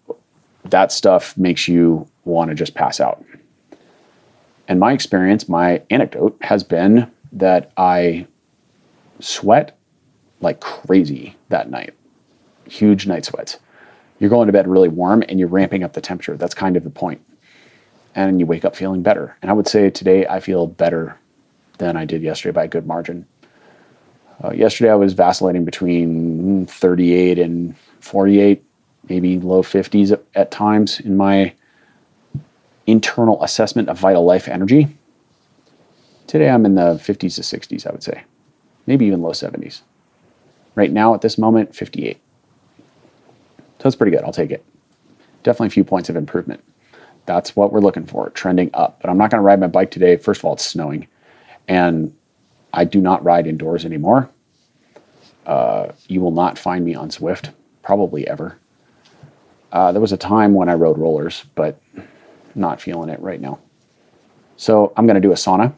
that stuff makes you want to just pass out. And my experience, my anecdote has been that I sweat like crazy that night. Huge night sweats. You're going to bed really warm and you're ramping up the temperature. That's kind of the point. And you wake up feeling better. And I would say today I feel better than I did yesterday by a good margin. Uh, yesterday I was vacillating between 38 and 48, maybe low 50s at, at times in my internal assessment of vital life energy. Today I'm in the 50s to 60s, I would say, maybe even low 70s. Right now, at this moment, 58. So that's pretty good. I'll take it. Definitely a few points of improvement. That's what we're looking for, trending up. But I'm not going to ride my bike today. First of all, it's snowing. And I do not ride indoors anymore. Uh, you will not find me on Zwift, probably ever. Uh, there was a time when I rode rollers, but not feeling it right now. So I'm going to do a sauna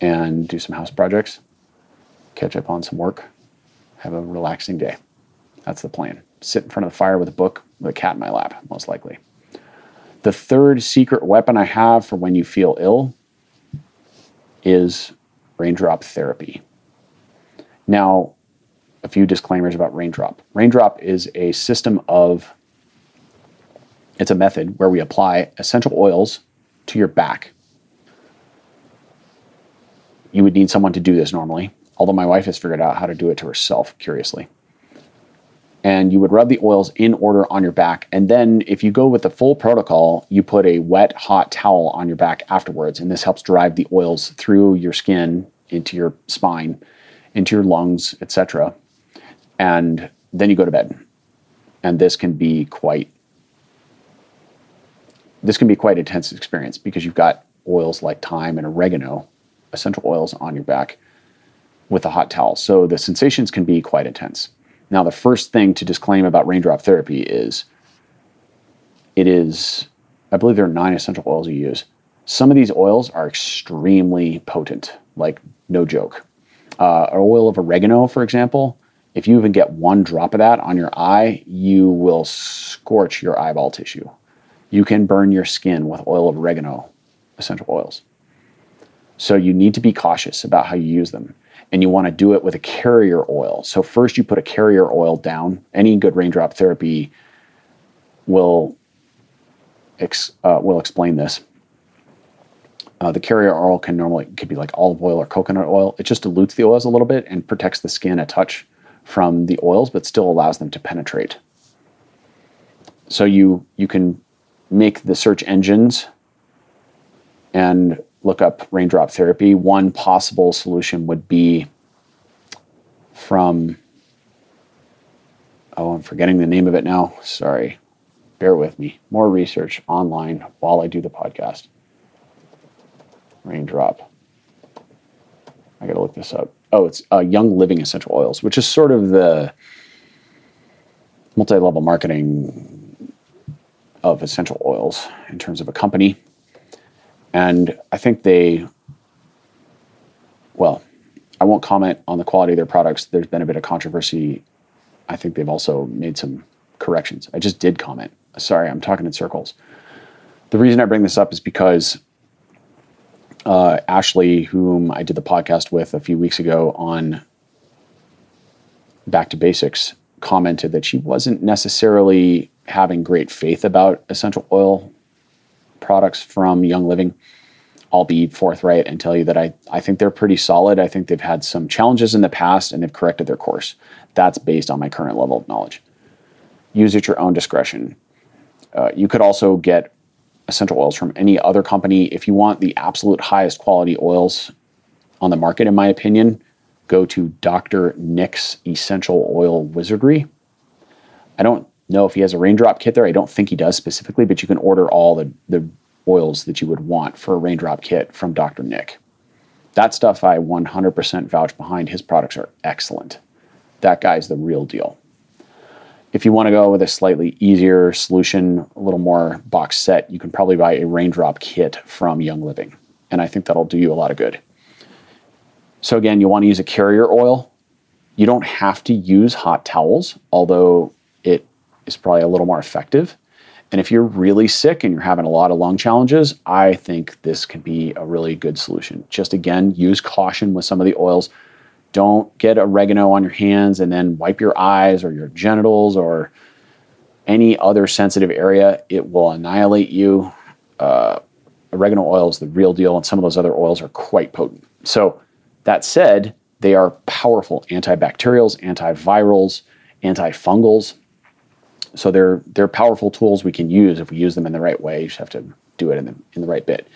and do some house projects, catch up on some work, have a relaxing day. That's the plan. Sit in front of the fire with a book with a cat in my lap, most likely. The third secret weapon I have for when you feel ill is raindrop therapy. Now, a few disclaimers about raindrop. Raindrop is a system of, it's a method where we apply essential oils to your back. You would need someone to do this normally, although my wife has figured out how to do it to herself, curiously. And you would rub the oils in order on your back. And then, if you go with the full protocol, you put a wet, hot towel on your back afterwards. And this helps drive the oils through your skin into your spine, into your lungs, etc. And then you go to bed. And this can be quite this can be quite an intense experience because you've got oils like thyme and oregano, essential oils on your back with a hot towel. So the sensations can be quite intense. Now, the first thing to disclaim about raindrop therapy is it is, I believe there are nine essential oils you use. Some of these oils are extremely potent, like no joke. Uh, oil of oregano, for example, if you even get one drop of that on your eye, you will scorch your eyeball tissue. You can burn your skin with oil of oregano, essential oils. So you need to be cautious about how you use them. And you want to do it with a carrier oil. So first you put a carrier oil down. Any good raindrop therapy will ex, uh, will explain this. Uh, the carrier oil can normally could be like olive oil or coconut oil. It just dilutes the oils a little bit and protects the skin a touch from the oils, but still allows them to penetrate. So you you can make the search engines and look up raindrop therapy. One possible solution would be from oh, I'm forgetting the name of it now. Sorry. Bear with me. More research online while I do the podcast. Raindrop. I got to look this up. Oh, it's uh, Young Living Essential Oils, which is sort of the multi level marketing of essential oils in terms of a company. And I think they, well, I won't comment on the quality of their products. There's been a bit of controversy. I think they've also made some corrections. I just did comment. Sorry, I'm talking in circles. The reason I bring this up is because uh, Ashley, whom I did the podcast with a few weeks ago on Back to Basics, commented that she wasn't necessarily having great faith about essential oil products from Young Living. I'll be forthright and tell you that I, I think they're pretty solid. I think they've had some challenges in the past and they've corrected their course. That's based on my current level of knowledge. Use at your own discretion. Uh, you could also get essential oils from any other company. If you want the absolute highest quality oils on the market, in my opinion, go to Dr. Nick's Essential Oil Wizardry. I don't know if he has a raindrop kit there. I don't think he does specifically, but you can order all the, the oils that you would want for a raindrop kit from Dr. Nick. That stuff I 100% vouch behind. His products are excellent. That guy's the real deal. If you want to go with a slightly easier solution, a little more box set, you can probably buy a raindrop kit from Young Living. And I think that'll do you a lot of good. So, again, you want to use a carrier oil. You don't have to use hot towels, although it is probably a little more effective. And if you're really sick and you're having a lot of lung challenges, I think this can be a really good solution. Just again, use caution with some of the oils. Don't get oregano on your hands and then wipe your eyes or your genitals or any other sensitive area. It will annihilate you. Uh, oregano oil is the real deal, and some of those other oils are quite potent. So, that said, they are powerful antibacterials, antivirals, antifungals. So they're they're powerful tools we can use if we use them in the right way. You just have to do it in the in the right bit.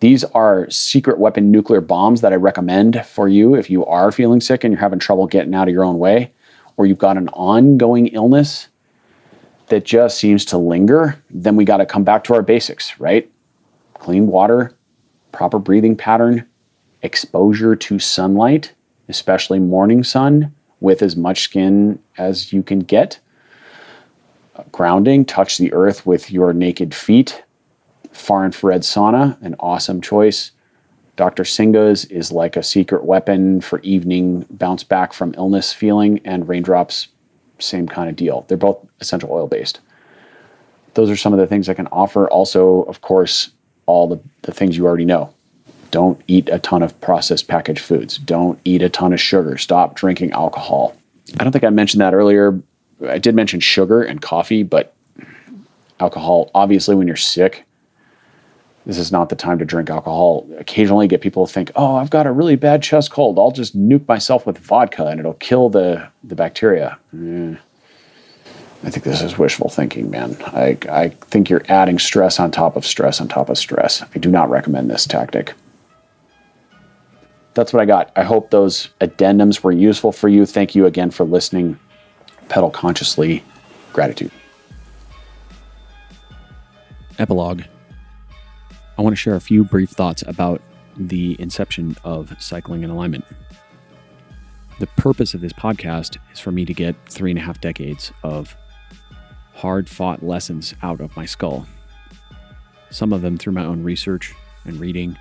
These are secret weapon nuclear bombs that I recommend for you if you are feeling sick and you're having trouble getting out of your own way, or you've got an ongoing illness that just seems to linger. Then we got to come back to our basics, right? Clean water, proper breathing pattern, exposure to sunlight, especially morning sun, with as much skin as you can get grounding, touch the earth with your naked feet. Far infrared sauna, an awesome choice. Dr. Singha's is like a secret weapon for evening bounce back from illness feeling, and raindrops, same kind of deal. They're both essential oil based. Those are some of the things I can offer. Also, of course, all the, the things you already know. Don't eat a ton of processed packaged foods. Don't eat a ton of sugar. Stop drinking alcohol. I don't think I mentioned that earlier, I did mention sugar and coffee, but alcohol, obviously, when you're sick, this is not the time to drink alcohol. Occasionally, get people to think, "Oh, I've got a really bad chest cold. I'll just nuke myself with vodka, and it'll kill the the bacteria." I think this is wishful thinking, man. I I think you're adding stress on top of stress on top of stress. I do not recommend this tactic. That's what I got. I hope those addendums were useful for you. Thank you again for listening pedal consciously gratitude. Epilogue. I want to share a few brief thoughts about the inception of cycling and alignment. The purpose of this podcast is for me to get three and a half decades of hard fought lessons out of my skull. Some of them through my own research and reading,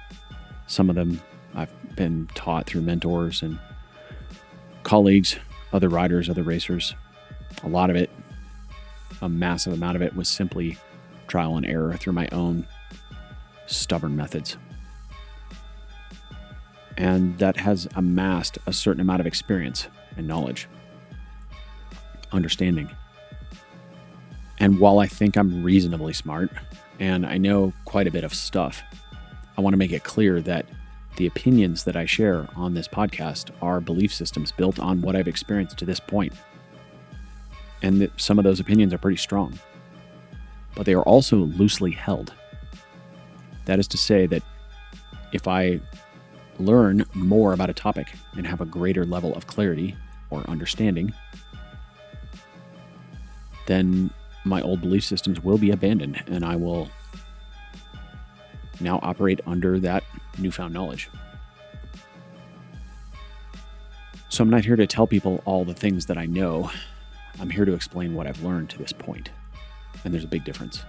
some of them I've been taught through mentors and colleagues, other riders, other racers, a lot of it, a massive amount of it, was simply trial and error through my own stubborn methods. And that has amassed a certain amount of experience and knowledge, understanding. And while I think I'm reasonably smart and I know quite a bit of stuff, I want to make it clear that the opinions that I share on this podcast are belief systems built on what I've experienced to this point. And that some of those opinions are pretty strong, but they are also loosely held. That is to say, that if I learn more about a topic and have a greater level of clarity or understanding, then my old belief systems will be abandoned and I will now operate under that newfound knowledge. So I'm not here to tell people all the things that I know. I'm here to explain what I've learned to this point. And there's a big difference.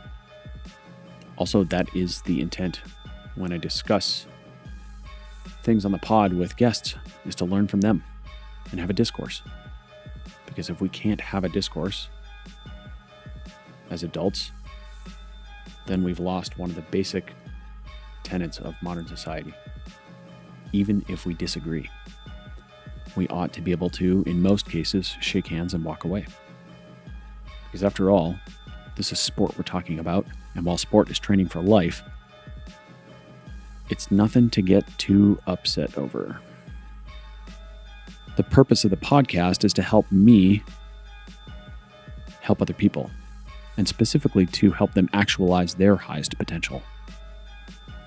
Also, that is the intent when I discuss things on the pod with guests is to learn from them and have a discourse. Because if we can't have a discourse as adults, then we've lost one of the basic tenets of modern society. Even if we disagree, we ought to be able to, in most cases, shake hands and walk away. Because after all, this is sport we're talking about, and while sport is training for life, it's nothing to get too upset over. The purpose of the podcast is to help me help other people, and specifically to help them actualize their highest potential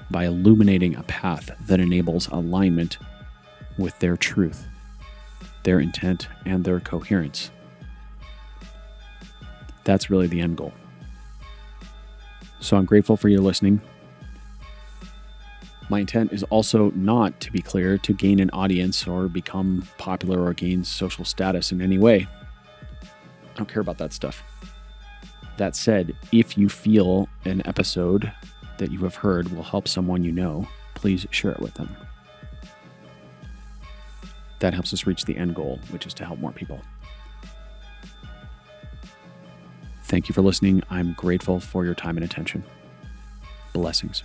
by illuminating a path that enables alignment with their truth, their intent, and their coherence. That's really the end goal. So I'm grateful for your listening. My intent is also not, to be clear, to gain an audience or become popular or gain social status in any way. I don't care about that stuff. That said, if you feel an episode that you have heard will help someone you know, please share it with them. That helps us reach the end goal, which is to help more people. Thank you for listening. I'm grateful for your time and attention. Blessings.